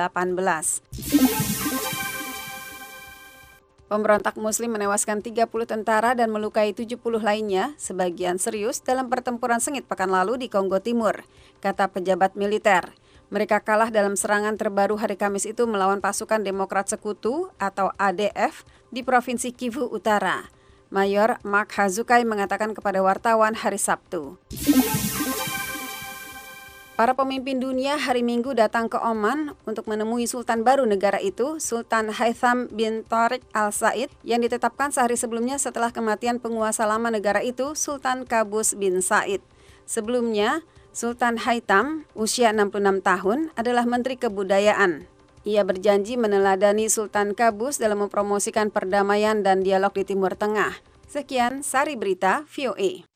Pemberontak muslim menewaskan 30 tentara dan melukai 70 lainnya, sebagian serius dalam pertempuran sengit pekan lalu di Kongo Timur, kata pejabat militer. Mereka kalah dalam serangan terbaru hari Kamis itu melawan pasukan Demokrat Sekutu atau ADF di Provinsi Kivu Utara. Mayor Mark Hazukai mengatakan kepada wartawan hari Sabtu. Para pemimpin dunia hari Minggu datang ke Oman untuk menemui Sultan baru negara itu, Sultan Haitham bin Tariq Al Said, yang ditetapkan sehari sebelumnya setelah kematian penguasa lama negara itu, Sultan Kabus bin Said. Sebelumnya, Sultan Haitam, usia 66 tahun, adalah Menteri Kebudayaan. Ia berjanji meneladani Sultan Kabus dalam mempromosikan perdamaian dan dialog di Timur Tengah. Sekian Sari Berita VOA.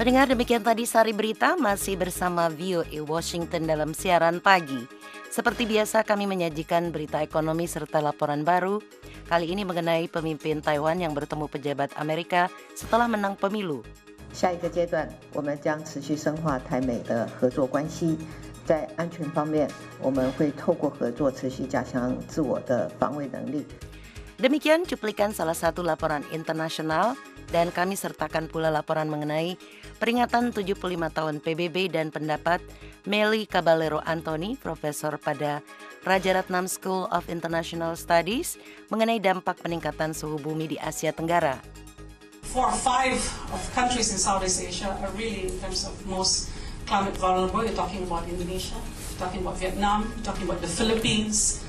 Pendengar demikian tadi Sari Berita masih bersama VOA Washington dalam siaran pagi. Seperti biasa kami menyajikan berita ekonomi serta laporan baru, kali ini mengenai pemimpin Taiwan yang bertemu pejabat Amerika setelah menang pemilu. 下一个阶段，我们将持续深化台美的合作关系。在安全方面，我们会透过合作持续加强自我的防卫能力。 Demikian cuplikan salah satu laporan internasional dan kami sertakan pula laporan mengenai peringatan 75 tahun PBB dan pendapat Meli Caballero Anthony, profesor pada Raja Ratnam School of International Studies mengenai dampak peningkatan suhu bumi di Asia Tenggara. Four or five of countries in Southeast Asia are really, in terms of most climate vulnerable, you're talking about Indonesia, you're talking about Vietnam, you're talking about the Philippines,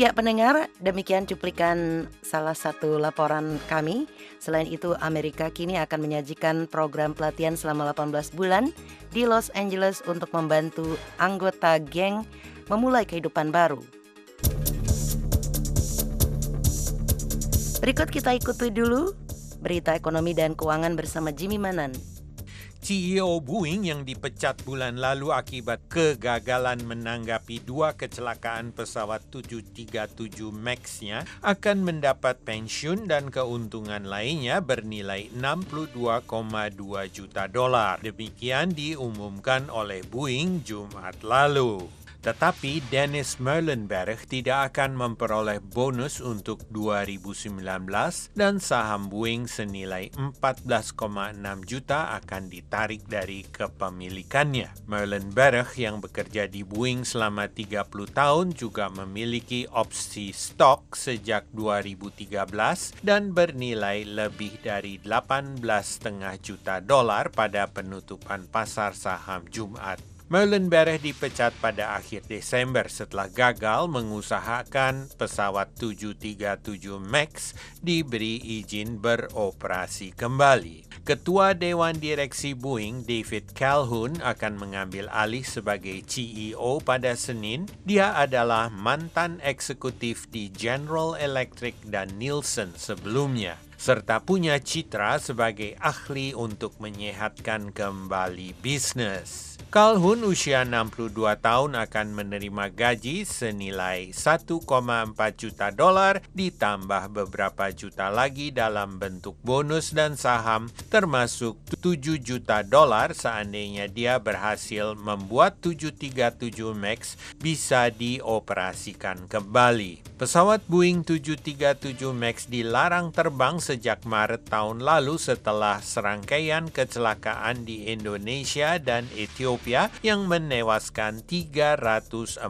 Ya pendengar, demikian cuplikan salah satu laporan kami. Selain itu, Amerika kini akan menyajikan program pelatihan selama 18 bulan di Los Angeles untuk membantu anggota geng memulai kehidupan baru. Berikut kita ikuti dulu berita ekonomi dan keuangan bersama Jimmy Manan. CEO Boeing yang dipecat bulan lalu akibat kegagalan menanggapi dua kecelakaan pesawat 737 MAX-nya akan mendapat pensiun dan keuntungan lainnya bernilai 62,2 juta dolar. Demikian diumumkan oleh Boeing Jumat lalu. Tetapi Dennis Merlenberg tidak akan memperoleh bonus untuk 2019 dan saham Boeing senilai 14,6 juta akan ditarik dari kepemilikannya. Merlenberg yang bekerja di Boeing selama 30 tahun juga memiliki opsi stok sejak 2013 dan bernilai lebih dari 18,5 juta dolar pada penutupan pasar saham Jumat. Merlenberg dipecat pada akhir Desember setelah gagal mengusahakan pesawat 737 MAX diberi izin beroperasi kembali. Ketua Dewan Direksi Boeing, David Calhoun, akan mengambil alih sebagai CEO pada Senin. Dia adalah mantan eksekutif di General Electric dan Nielsen sebelumnya serta punya citra sebagai ahli untuk menyehatkan kembali bisnis. Calhoun usia 62 tahun akan menerima gaji senilai 1,4 juta dolar ditambah beberapa juta lagi dalam bentuk bonus dan saham termasuk 7 juta dolar seandainya dia berhasil membuat 737 MAX bisa dioperasikan kembali. Pesawat Boeing 737 MAX dilarang terbang sejak Maret tahun lalu setelah serangkaian kecelakaan di Indonesia dan Ethiopia yang menewaskan 346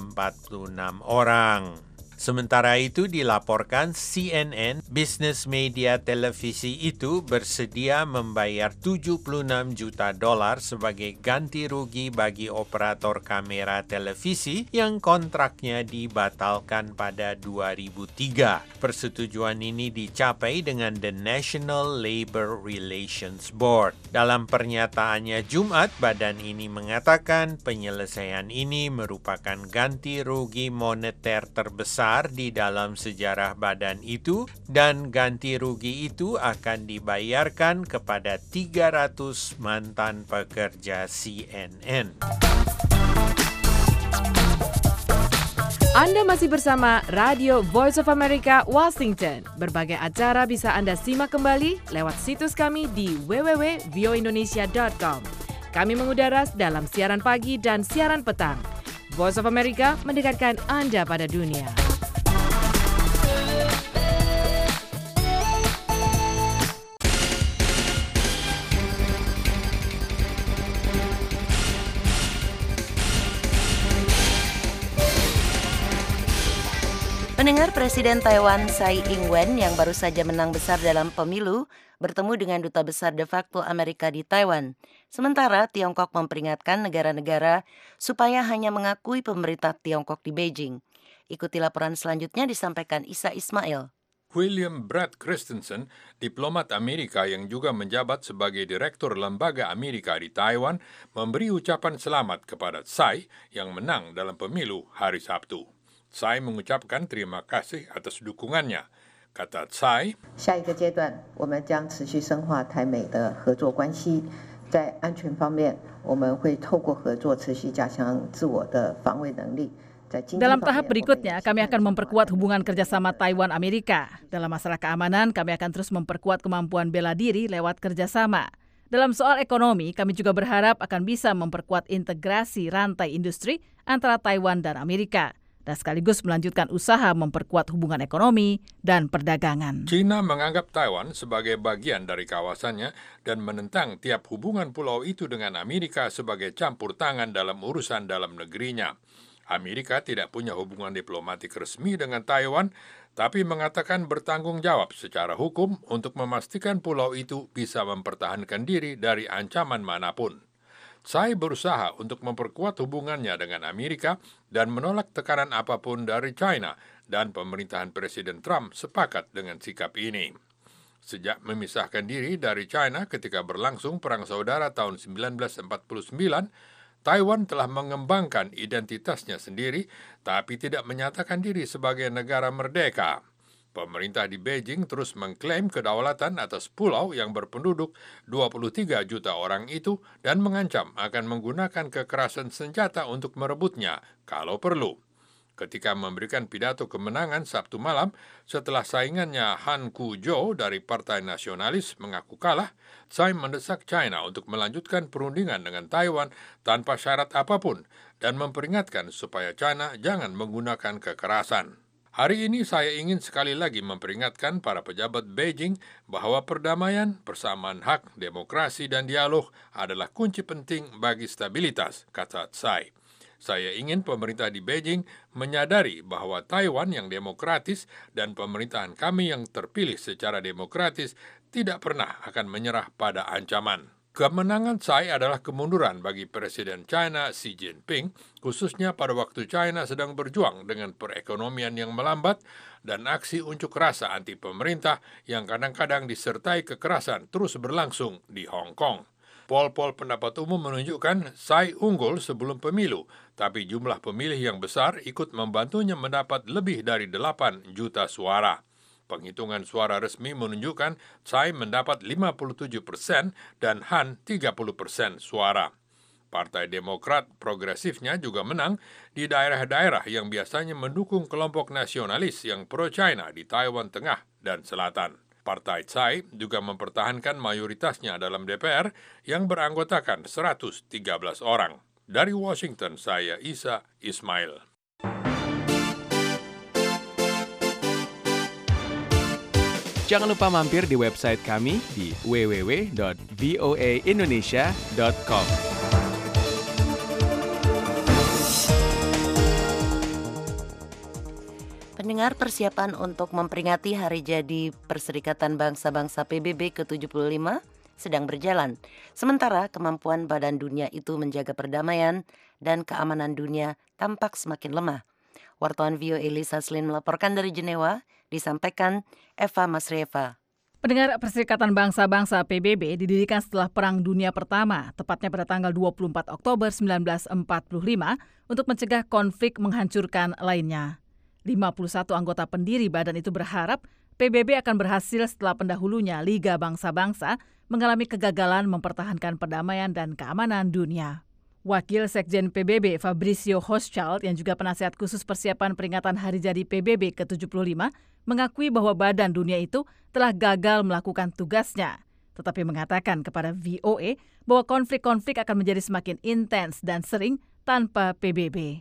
orang. Sementara itu dilaporkan CNN, bisnis media televisi itu bersedia membayar 76 juta dolar sebagai ganti rugi bagi operator kamera televisi yang kontraknya dibatalkan pada 2003. Persetujuan ini dicapai dengan The National Labor Relations Board. Dalam pernyataannya Jumat, badan ini mengatakan penyelesaian ini merupakan ganti rugi moneter terbesar besar di dalam sejarah badan itu dan ganti rugi itu akan dibayarkan kepada 300 mantan pekerja CNN. Anda masih bersama Radio Voice of America Washington. Berbagai acara bisa Anda simak kembali lewat situs kami di www.voindonesia.com. Kami mengudara dalam siaran pagi dan siaran petang. Voice of America mendekatkan Anda pada dunia. Presiden Taiwan Tsai Ing-wen yang baru saja menang besar dalam pemilu bertemu dengan duta besar de facto Amerika di Taiwan. Sementara Tiongkok memperingatkan negara-negara supaya hanya mengakui pemerintah Tiongkok di Beijing. Ikuti laporan selanjutnya disampaikan Isa Ismail. William Brad Christensen, diplomat Amerika yang juga menjabat sebagai Direktur Lembaga Amerika di Taiwan, memberi ucapan selamat kepada Tsai yang menang dalam pemilu hari Sabtu. Tsai mengucapkan terima kasih atas dukungannya. Kata Tsai, dalam tahap berikutnya, kami akan memperkuat hubungan kerjasama Taiwan-Amerika. Dalam masalah keamanan, kami akan terus memperkuat kemampuan bela diri lewat kerjasama. Dalam soal ekonomi, kami juga berharap akan bisa memperkuat integrasi rantai industri antara Taiwan dan Amerika dan sekaligus melanjutkan usaha memperkuat hubungan ekonomi dan perdagangan. China menganggap Taiwan sebagai bagian dari kawasannya dan menentang tiap hubungan pulau itu dengan Amerika sebagai campur tangan dalam urusan dalam negerinya. Amerika tidak punya hubungan diplomatik resmi dengan Taiwan, tapi mengatakan bertanggung jawab secara hukum untuk memastikan pulau itu bisa mempertahankan diri dari ancaman mana pun. Tsai berusaha untuk memperkuat hubungannya dengan Amerika dan menolak tekanan apa pun dari China dan pemerintahan Presiden Trump sepakat dengan sikap ini. Sejak memisahkan diri dari China ketika berlangsung Perang Saudara tahun 1949, Taiwan telah mengembangkan identitasnya sendiri, tapi tidak menyatakan diri sebagai negara merdeka. Pemerintah di Beijing terus mengklaim kedaulatan atas pulau yang berpenduduk 23 juta orang itu dan mengancam akan menggunakan kekerasan senjata untuk merebutnya kalau perlu. Ketika memberikan pidato kemenangan Sabtu malam setelah saingannya Han Kuo dari Partai Nasionalis mengaku kalah, Tsai mendesak China untuk melanjutkan perundingan dengan Taiwan tanpa syarat apa pun dan memperingatkan supaya China jangan menggunakan kekerasan. Hari ini saya ingin sekali lagi memperingatkan para pejabat Beijing bahwa perdamaian, persamaan hak, demokrasi, dan dialog adalah kunci penting bagi stabilitas, kata Tsai. Saya ingin pemerintah di Beijing menyadari bahwa Taiwan yang demokratis dan pemerintahan kami yang terpilih secara demokratis tidak pernah akan menyerah pada ancaman. Kemenangan Tsai adalah kemunduran bagi Presiden China Xi Jinping, khususnya pada waktu China sedang berjuang dengan perekonomian yang melambat dan aksi unjuk rasa anti pemerintah yang kadang-kadang disertai kekerasan terus berlangsung di Hong Kong. Pol-pol pendapat umum menunjukkan Tsai unggul sebelum pemilu, tapi jumlah pemilih yang besar ikut membantunya mendapat lebih dari 8 juta suara. Penghitungan suara resmi menunjukkan Tsai mendapat 57 persen dan Han 30 persen suara. Partai Demokrat progresifnya juga menang di daerah-daerah yang biasanya mendukung kelompok nasionalis yang pro-China di Taiwan Tengah dan Selatan. Partai Tsai juga mempertahankan mayoritasnya dalam DPR yang beranggotakan 113 orang. Dari Washington, saya Isa Ismail. Jangan lupa mampir di website kami di www.voaindonesia.com. Pendengar persiapan untuk memperingati hari jadi Perserikatan Bangsa-Bangsa PBB ke-75 sedang berjalan. Sementara kemampuan badan dunia itu menjaga perdamaian dan keamanan dunia tampak semakin lemah. Wartawan VOA Elisa Slin melaporkan dari Jenewa, disampaikan Eva Masrieva. Pendengar Perserikatan Bangsa-Bangsa PBB didirikan setelah Perang Dunia Pertama, tepatnya pada tanggal 24 Oktober 1945, untuk mencegah konflik menghancurkan lainnya. 51 anggota pendiri badan itu berharap PBB akan berhasil setelah pendahulunya Liga Bangsa-Bangsa mengalami kegagalan mempertahankan perdamaian dan keamanan dunia. Wakil Sekjen PBB Fabrizio Hochschild yang juga penasihat khusus persiapan peringatan hari jadi PBB ke-75 mengakui bahwa badan dunia itu telah gagal melakukan tugasnya, tetapi mengatakan kepada VOA bahwa konflik-konflik akan menjadi semakin intens dan sering tanpa PBB.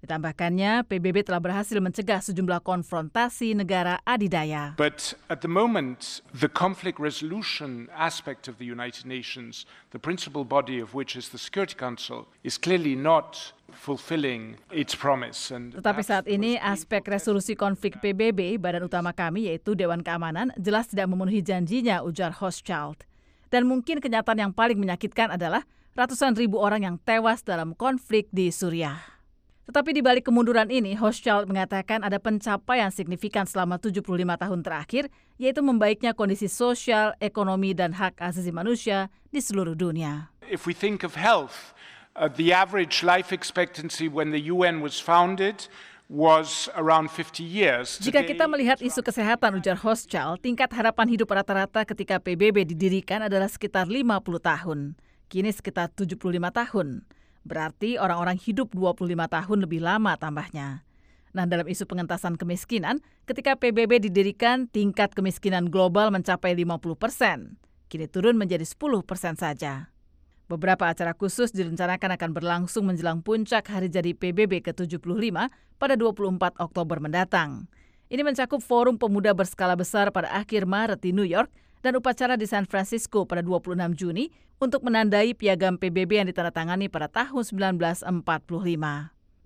Ditambahkannya, PBB telah berhasil mencegah sejumlah konfrontasi negara adidaya. But at the moment, the conflict resolution aspect of the United Nations, the principal body of which is the Security Council, is clearly not fulfilling its promise. And Tetapi saat ini aspek resolusi konflik PBB, badan utama kami yaitu Dewan Keamanan, jelas tidak memenuhi janjinya, ujar Hochschild. Dan mungkin kenyataan yang paling menyakitkan adalah ratusan ribu orang yang tewas dalam konflik di Suriah. Tetapi di balik kemunduran ini, Hochschild mengatakan ada pencapaian signifikan selama 75 tahun terakhir, yaitu membaiknya kondisi sosial, ekonomi, dan hak asasi manusia di seluruh dunia. If we think of health, uh, the average life expectancy when the UN was founded was around 50 years. Jika kita melihat isu kesehatan ujar Hochschild, tingkat harapan hidup rata-rata ketika PBB didirikan adalah sekitar 50 tahun. Kini sekitar 75 tahun. Berarti orang-orang hidup 25 tahun lebih lama tambahnya. Nah, dalam isu pengentasan kemiskinan, ketika PBB didirikan, tingkat kemiskinan global mencapai 50 persen. Kini turun menjadi 10 persen saja. Beberapa acara khusus direncanakan akan berlangsung menjelang puncak hari jadi PBB ke-75 pada 24 Oktober mendatang. Ini mencakup forum pemuda berskala besar pada akhir Maret di New York dan upacara di San Francisco pada 26 Juni untuk menandai piagam PBB yang ditandatangani pada tahun 1945.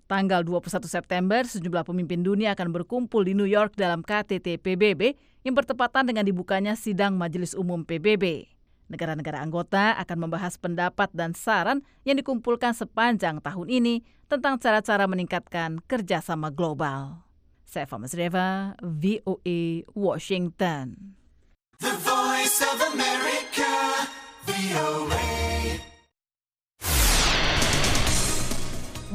Tanggal 21 September, sejumlah pemimpin dunia akan berkumpul di New York dalam KTT PBB yang bertepatan dengan dibukanya sidang Majelis Umum PBB. Negara-negara anggota akan membahas pendapat dan saran yang dikumpulkan sepanjang tahun ini tentang cara-cara meningkatkan kerjasama global. Saya Fama Reva, VOA, Washington. The Voice of America, VOA.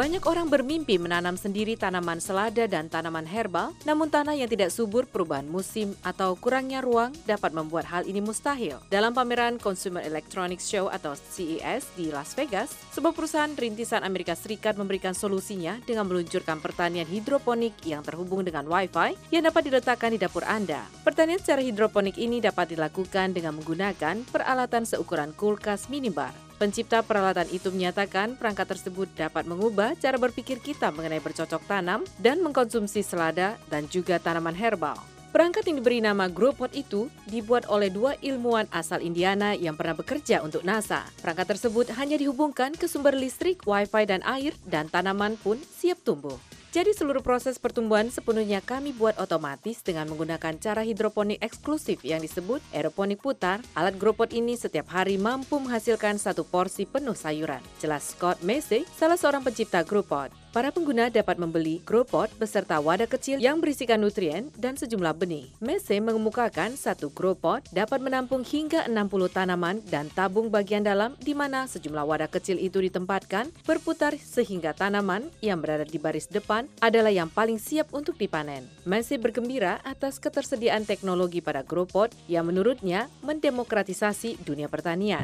Banyak orang bermimpi menanam sendiri tanaman selada dan tanaman herbal, namun tanah yang tidak subur, perubahan musim, atau kurangnya ruang dapat membuat hal ini mustahil. Dalam pameran Consumer Electronics Show atau CES di Las Vegas, sebuah perusahaan rintisan Amerika Serikat memberikan solusinya dengan meluncurkan pertanian hidroponik yang terhubung dengan Wi-Fi yang dapat diletakkan di dapur Anda. Pertanian secara hidroponik ini dapat dilakukan dengan menggunakan peralatan seukuran kulkas minibar. Pencipta peralatan itu menyatakan perangkat tersebut dapat mengubah cara berpikir kita mengenai bercocok tanam dan mengkonsumsi selada dan juga tanaman herbal. Perangkat yang diberi nama GrowPod itu dibuat oleh dua ilmuwan asal Indiana yang pernah bekerja untuk NASA. Perangkat tersebut hanya dihubungkan ke sumber listrik, wifi, dan air, dan tanaman pun siap tumbuh. Jadi seluruh proses pertumbuhan sepenuhnya kami buat otomatis dengan menggunakan cara hidroponik eksklusif yang disebut aeroponik putar. Alat GrowPod ini setiap hari mampu menghasilkan satu porsi penuh sayuran. Jelas Scott Massey, salah seorang pencipta GrowPod. Para pengguna dapat membeli GrowPod beserta wadah kecil yang berisikan nutrien dan sejumlah benih. Mese mengemukakan satu GrowPod dapat menampung hingga 60 tanaman dan tabung bagian dalam di mana sejumlah wadah kecil itu ditempatkan berputar sehingga tanaman yang berada di baris depan adalah yang paling siap untuk dipanen. Mese bergembira atas ketersediaan teknologi pada GrowPod yang menurutnya mendemokratisasi dunia pertanian.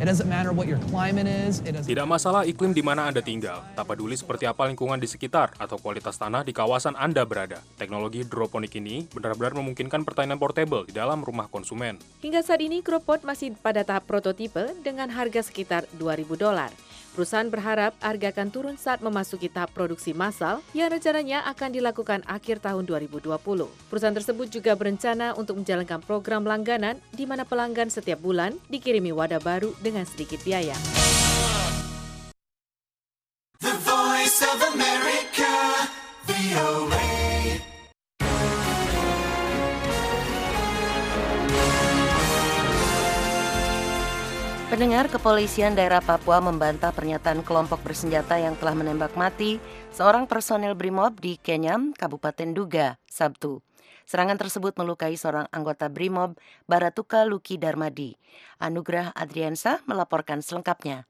Tidak masalah iklim di mana Anda tinggal, tak peduli seperti apa lingkungan di sekitar atau kualitas tanah di kawasan Anda berada. Teknologi hidroponik ini benar-benar memungkinkan pertanian portable di dalam rumah konsumen. Hingga saat ini, Gropod masih pada tahap prototipe dengan harga sekitar 2000 dolar. Perusahaan berharap harga akan turun saat memasuki tahap produksi massal yang rencananya akan dilakukan akhir tahun 2020. Perusahaan tersebut juga berencana untuk menjalankan program langganan di mana pelanggan setiap bulan dikirimi wadah baru dengan sedikit biaya. Pendengar kepolisian daerah Papua membantah pernyataan kelompok bersenjata yang telah menembak mati seorang personil BRIMOB di Kenyam, Kabupaten Duga, Sabtu. Serangan tersebut melukai seorang anggota BRIMOB, Baratuka Luki Darmadi. Anugrah Adriansa melaporkan selengkapnya.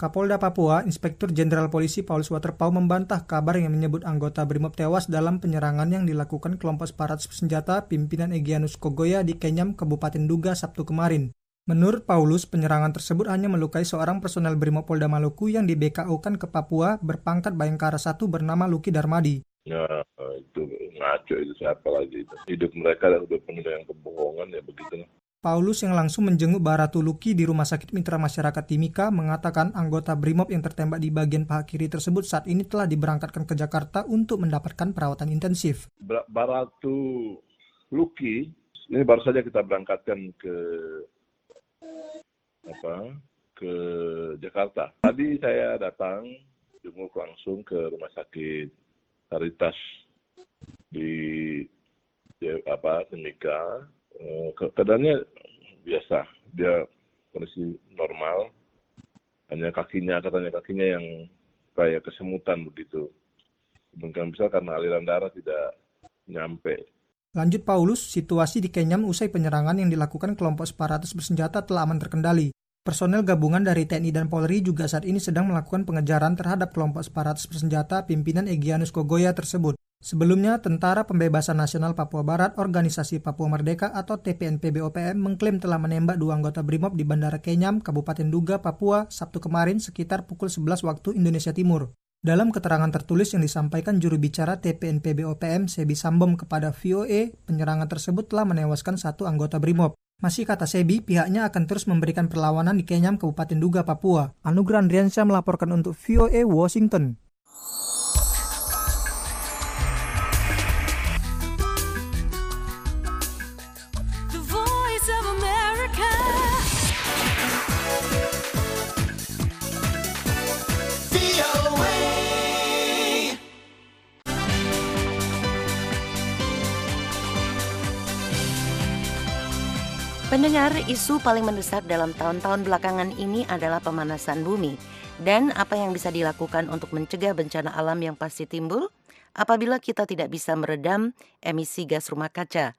Kapolda Papua, Inspektur Jenderal Polisi Paulus Waterpau membantah kabar yang menyebut anggota BRIMOB tewas dalam penyerangan yang dilakukan kelompok separatis bersenjata pimpinan Egyanus Kogoya di Kenyam, Kabupaten Duga, Sabtu kemarin. Menurut Paulus, penyerangan tersebut hanya melukai seorang personel Brimob Polda Maluku yang di BKO-kan ke Papua berpangkat Bayangkara 1 bernama Luki Darmadi. Ya, itu ngaco itu siapa lagi itu. Hidup mereka udah penuh dengan kebohongan ya begitu. Paulus yang langsung menjenguk Baratu Luki di Rumah Sakit Mitra Masyarakat Timika mengatakan anggota Brimob yang tertembak di bagian paha kiri tersebut saat ini telah diberangkatkan ke Jakarta untuk mendapatkan perawatan intensif. Baratu Luki ini baru saja kita berangkatkan ke apa ke Jakarta. Tadi saya datang jenguk langsung ke rumah sakit Caritas di apa Timika. Keadaannya biasa, dia kondisi normal. Hanya kakinya katanya kakinya yang kayak kesemutan begitu. Mungkin bisa karena aliran darah tidak nyampe Lanjut Paulus, situasi di Kenyam usai penyerangan yang dilakukan kelompok separatis bersenjata telah aman terkendali. Personel gabungan dari TNI dan Polri juga saat ini sedang melakukan pengejaran terhadap kelompok separatis bersenjata pimpinan Egyanus Kogoya tersebut. Sebelumnya, Tentara Pembebasan Nasional Papua Barat Organisasi Papua Merdeka atau TPNP BOPM mengklaim telah menembak dua anggota BRIMOB di Bandara Kenyam, Kabupaten Duga, Papua, Sabtu kemarin sekitar pukul 11 waktu Indonesia Timur. Dalam keterangan tertulis yang disampaikan juru bicara TPNP BOPM Sebi Sambom kepada VOA, penyerangan tersebut telah menewaskan satu anggota BRIMOB. Masih kata Sebi, pihaknya akan terus memberikan perlawanan di Kenyam, Kabupaten Duga, Papua. Anugerah Andriansyah melaporkan untuk VOA Washington. Pendengar, isu paling mendesak dalam tahun-tahun belakangan ini adalah pemanasan bumi. Dan apa yang bisa dilakukan untuk mencegah bencana alam yang pasti timbul apabila kita tidak bisa meredam emisi gas rumah kaca.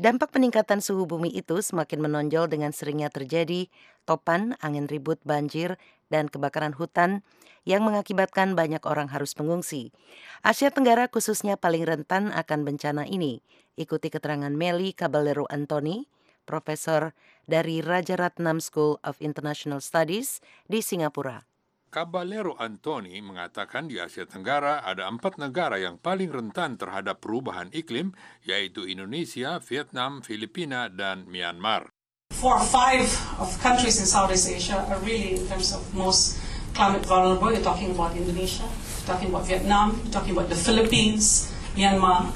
Dampak peningkatan suhu bumi itu semakin menonjol dengan seringnya terjadi topan, angin ribut, banjir, dan kebakaran hutan yang mengakibatkan banyak orang harus mengungsi. Asia Tenggara khususnya paling rentan akan bencana ini. Ikuti keterangan Meli Caballero Antoni, profesor dari Raja Ratnam School of International Studies di Singapura. Caballero Antoni mengatakan di Asia Tenggara ada empat negara yang paling rentan terhadap perubahan iklim, yaitu Indonesia, Vietnam, Filipina, dan Myanmar. Four or five of countries in Southeast Asia are really, in terms of most climate vulnerable, you're talking about Indonesia, you're talking about Vietnam, you're talking about the Philippines, Myanmar.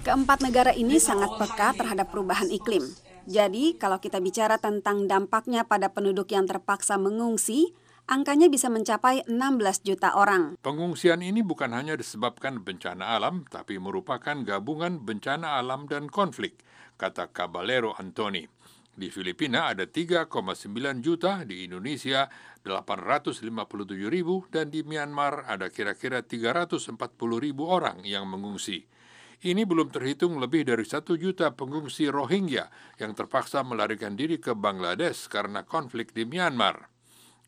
Keempat negara ini sangat peka terhadap perubahan iklim. Jadi, kalau kita bicara tentang dampaknya pada penduduk yang terpaksa mengungsi, angkanya bisa mencapai 16 juta orang. Pengungsian ini bukan hanya disebabkan bencana alam, tapi merupakan gabungan bencana alam dan konflik, kata Caballero Antoni. Di Filipina ada 3,9 juta, di Indonesia 857 ribu, dan di Myanmar ada kira-kira 340 ribu orang yang mengungsi. Ini belum terhitung lebih dari satu juta pengungsi Rohingya yang terpaksa melarikan diri ke Bangladesh karena konflik di Myanmar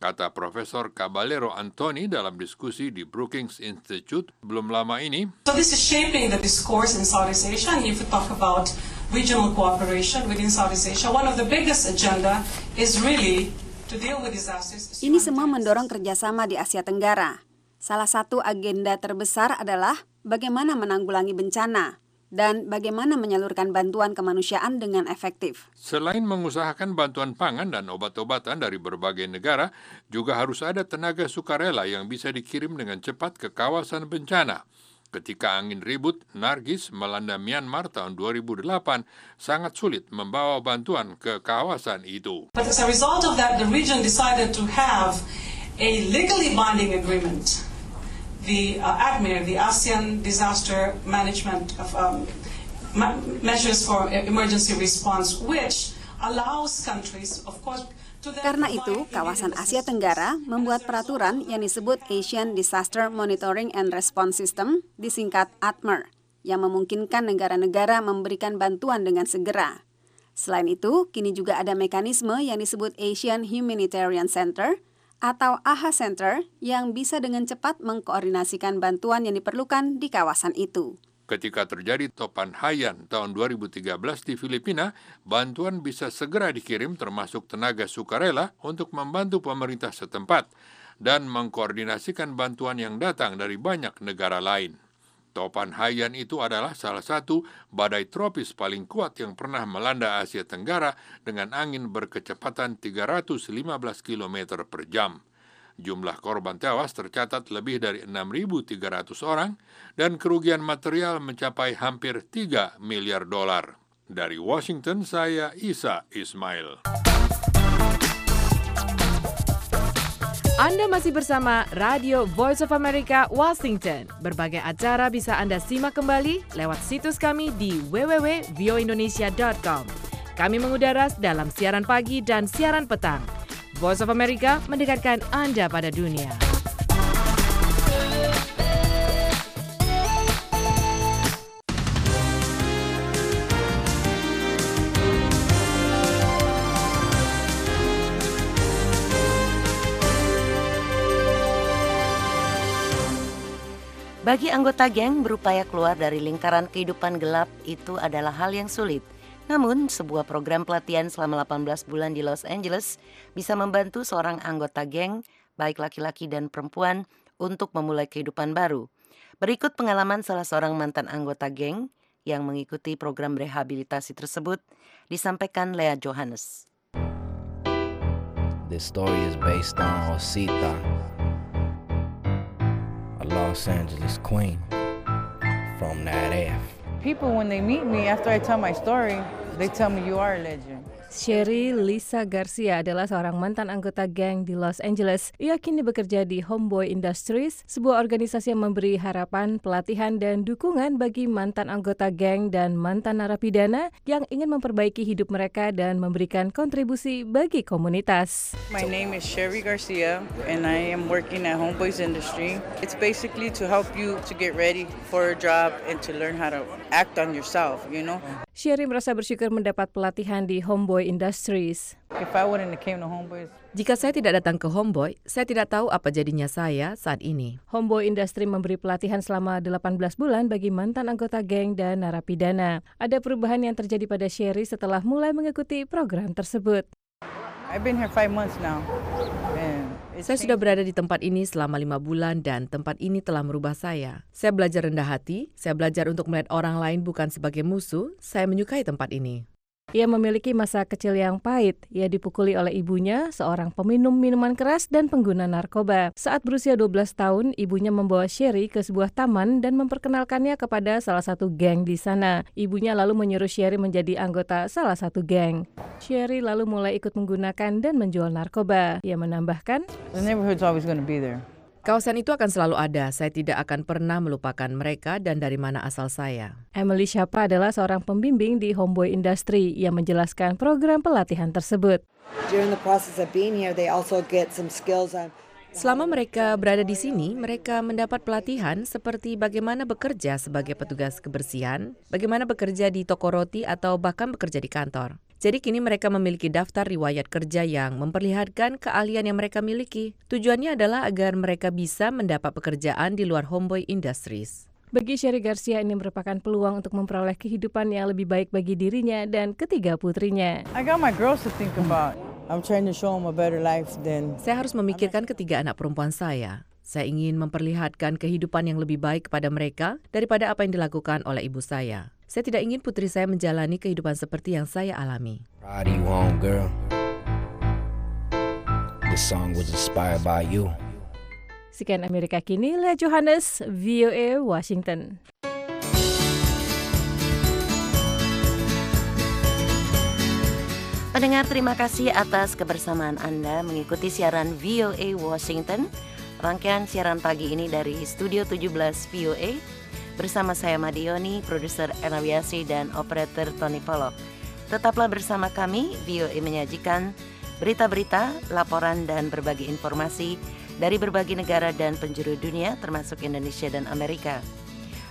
kata Profesor Caballero Antoni dalam diskusi di Brookings Institute belum lama ini. So this is shaping the discourse in Southeast Asia and if you talk about regional cooperation within Southeast Asia, one of the biggest agenda is really to deal with disasters. Ini semua mendorong kerjasama di Asia Tenggara. Salah satu agenda terbesar adalah bagaimana menanggulangi bencana dan bagaimana menyalurkan bantuan kemanusiaan dengan efektif. Selain mengusahakan bantuan pangan dan obat-obatan dari berbagai negara, juga harus ada tenaga sukarela yang bisa dikirim dengan cepat ke kawasan bencana. Ketika angin ribut, Nargis melanda Myanmar tahun 2008, sangat sulit membawa bantuan ke kawasan itu. But as a result of that, the region decided to have a legally binding agreement the uh, ADMIR, the ASEAN Disaster Management of, um, Measures for Emergency Response, which allows countries, of course, Karena itu, kawasan Asia Tenggara membuat peraturan yang disebut Asian Disaster Monitoring and Response System, disingkat ADMER, yang memungkinkan negara-negara memberikan bantuan dengan segera. Selain itu, kini juga ada mekanisme yang disebut Asian Humanitarian Center, atau AHA Center yang bisa dengan cepat mengkoordinasikan bantuan yang diperlukan di kawasan itu. Ketika terjadi topan Haiyan tahun 2013 di Filipina, bantuan bisa segera dikirim termasuk tenaga sukarela untuk membantu pemerintah setempat dan mengkoordinasikan bantuan yang datang dari banyak negara lain. Topan Haiyan itu adalah salah satu badai tropis paling kuat yang pernah melanda Asia Tenggara dengan angin berkecepatan 315 km per jam. Jumlah korban tewas tercatat lebih dari 6.300 orang dan kerugian material mencapai hampir 3 miliar dolar. Dari Washington, saya Isa Ismail. Anda masih bersama Radio Voice of America Washington. Berbagai acara bisa Anda simak kembali lewat situs kami di www.voindonesia.com. Kami mengudara dalam siaran pagi dan siaran petang. Voice of America mendekatkan Anda pada dunia. Bagi anggota geng berupaya keluar dari lingkaran kehidupan gelap itu adalah hal yang sulit. Namun, sebuah program pelatihan selama 18 bulan di Los Angeles bisa membantu seorang anggota geng, baik laki-laki dan perempuan, untuk memulai kehidupan baru. Berikut pengalaman salah seorang mantan anggota geng yang mengikuti program rehabilitasi tersebut, disampaikan Lea Johannes. This story is based on Osita, Los Angeles queen from that F. People, when they meet me after I tell my story, they tell me you are a legend. Sherry Lisa Garcia adalah seorang mantan anggota geng di Los Angeles. Ia kini bekerja di Homeboy Industries, sebuah organisasi yang memberi harapan, pelatihan, dan dukungan bagi mantan anggota geng dan mantan narapidana yang ingin memperbaiki hidup mereka dan memberikan kontribusi bagi komunitas. My name is Sherry Garcia and I am working at Homeboys Industry. It's basically to help you to get ready for a job and to learn how to act on yourself, you know. Sherry merasa bersyukur mendapat pelatihan di Homeboy Industries. If I wouldn't have came to Homeboys, Jika saya tidak datang ke Homeboy, saya tidak tahu apa jadinya saya saat ini. Homeboy Industry memberi pelatihan selama 18 bulan bagi mantan anggota geng dan narapidana. Ada perubahan yang terjadi pada Sherry setelah mulai mengikuti program tersebut. I've been here five months now. Saya sudah berada di tempat ini selama lima bulan dan tempat ini telah merubah saya. Saya belajar rendah hati, saya belajar untuk melihat orang lain bukan sebagai musuh, saya menyukai tempat ini. Ia memiliki masa kecil yang pahit. Ia dipukuli oleh ibunya, seorang peminum minuman keras dan pengguna narkoba. Saat berusia 12 tahun, ibunya membawa Sherry ke sebuah taman dan memperkenalkannya kepada salah satu geng di sana. Ibunya lalu menyuruh Sherry menjadi anggota salah satu geng. Sherry lalu mulai ikut menggunakan dan menjual narkoba. Ia menambahkan, the neighborhood's always going to be there. Kawasan itu akan selalu ada, saya tidak akan pernah melupakan mereka dan dari mana asal saya. Emily Shapa adalah seorang pembimbing di Homeboy Industry yang menjelaskan program pelatihan tersebut. During the process of being here, they also get some skills on Selama mereka berada di sini, mereka mendapat pelatihan seperti bagaimana bekerja sebagai petugas kebersihan, bagaimana bekerja di toko roti, atau bahkan bekerja di kantor. Jadi kini mereka memiliki daftar riwayat kerja yang memperlihatkan keahlian yang mereka miliki. Tujuannya adalah agar mereka bisa mendapat pekerjaan di luar Homeboy Industries. Bagi Sherry Garcia ini merupakan peluang untuk memperoleh kehidupan yang lebih baik bagi dirinya dan ketiga putrinya. I got my girls to think about. I'm trying to show them a better life than Saya harus memikirkan ketiga anak perempuan saya. Saya ingin memperlihatkan kehidupan yang lebih baik kepada mereka daripada apa yang dilakukan oleh ibu saya. Saya tidak ingin putri saya menjalani kehidupan seperti yang saya alami. Proud of you, home girl. This song was inspired by you. Sekian Amerika Kini, Lea Johannes, VOA Washington. Pendengar terima kasih atas kebersamaan Anda mengikuti siaran VOA Washington. Rangkaian siaran pagi ini dari Studio 17 VOA bersama saya Madioni, produser Enawiasi dan operator Tony Polok. Tetaplah bersama kami, VOA menyajikan berita-berita, laporan dan berbagi informasi dari berbagai negara dan penjuru dunia termasuk Indonesia dan Amerika.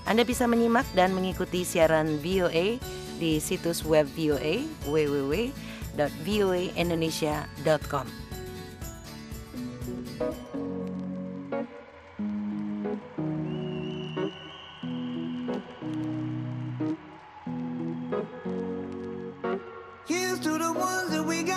Anda bisa menyimak dan mengikuti siaran VOA di situs web VOA www.voaindonesia.com.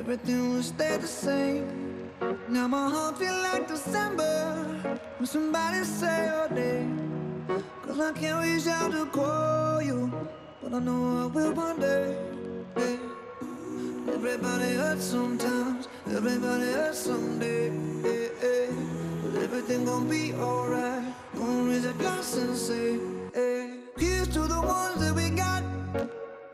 everything will stay the same. Now my heart feel like December when somebody say your name. Cause I can't reach out to call you, but I know I will one day. Everybody hurts sometimes, everybody hurts someday. But everything gon' be alright. Gonna raise a glass and say, hey. Here's to the ones that we got.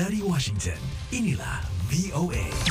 dari Washington, inilah VOA.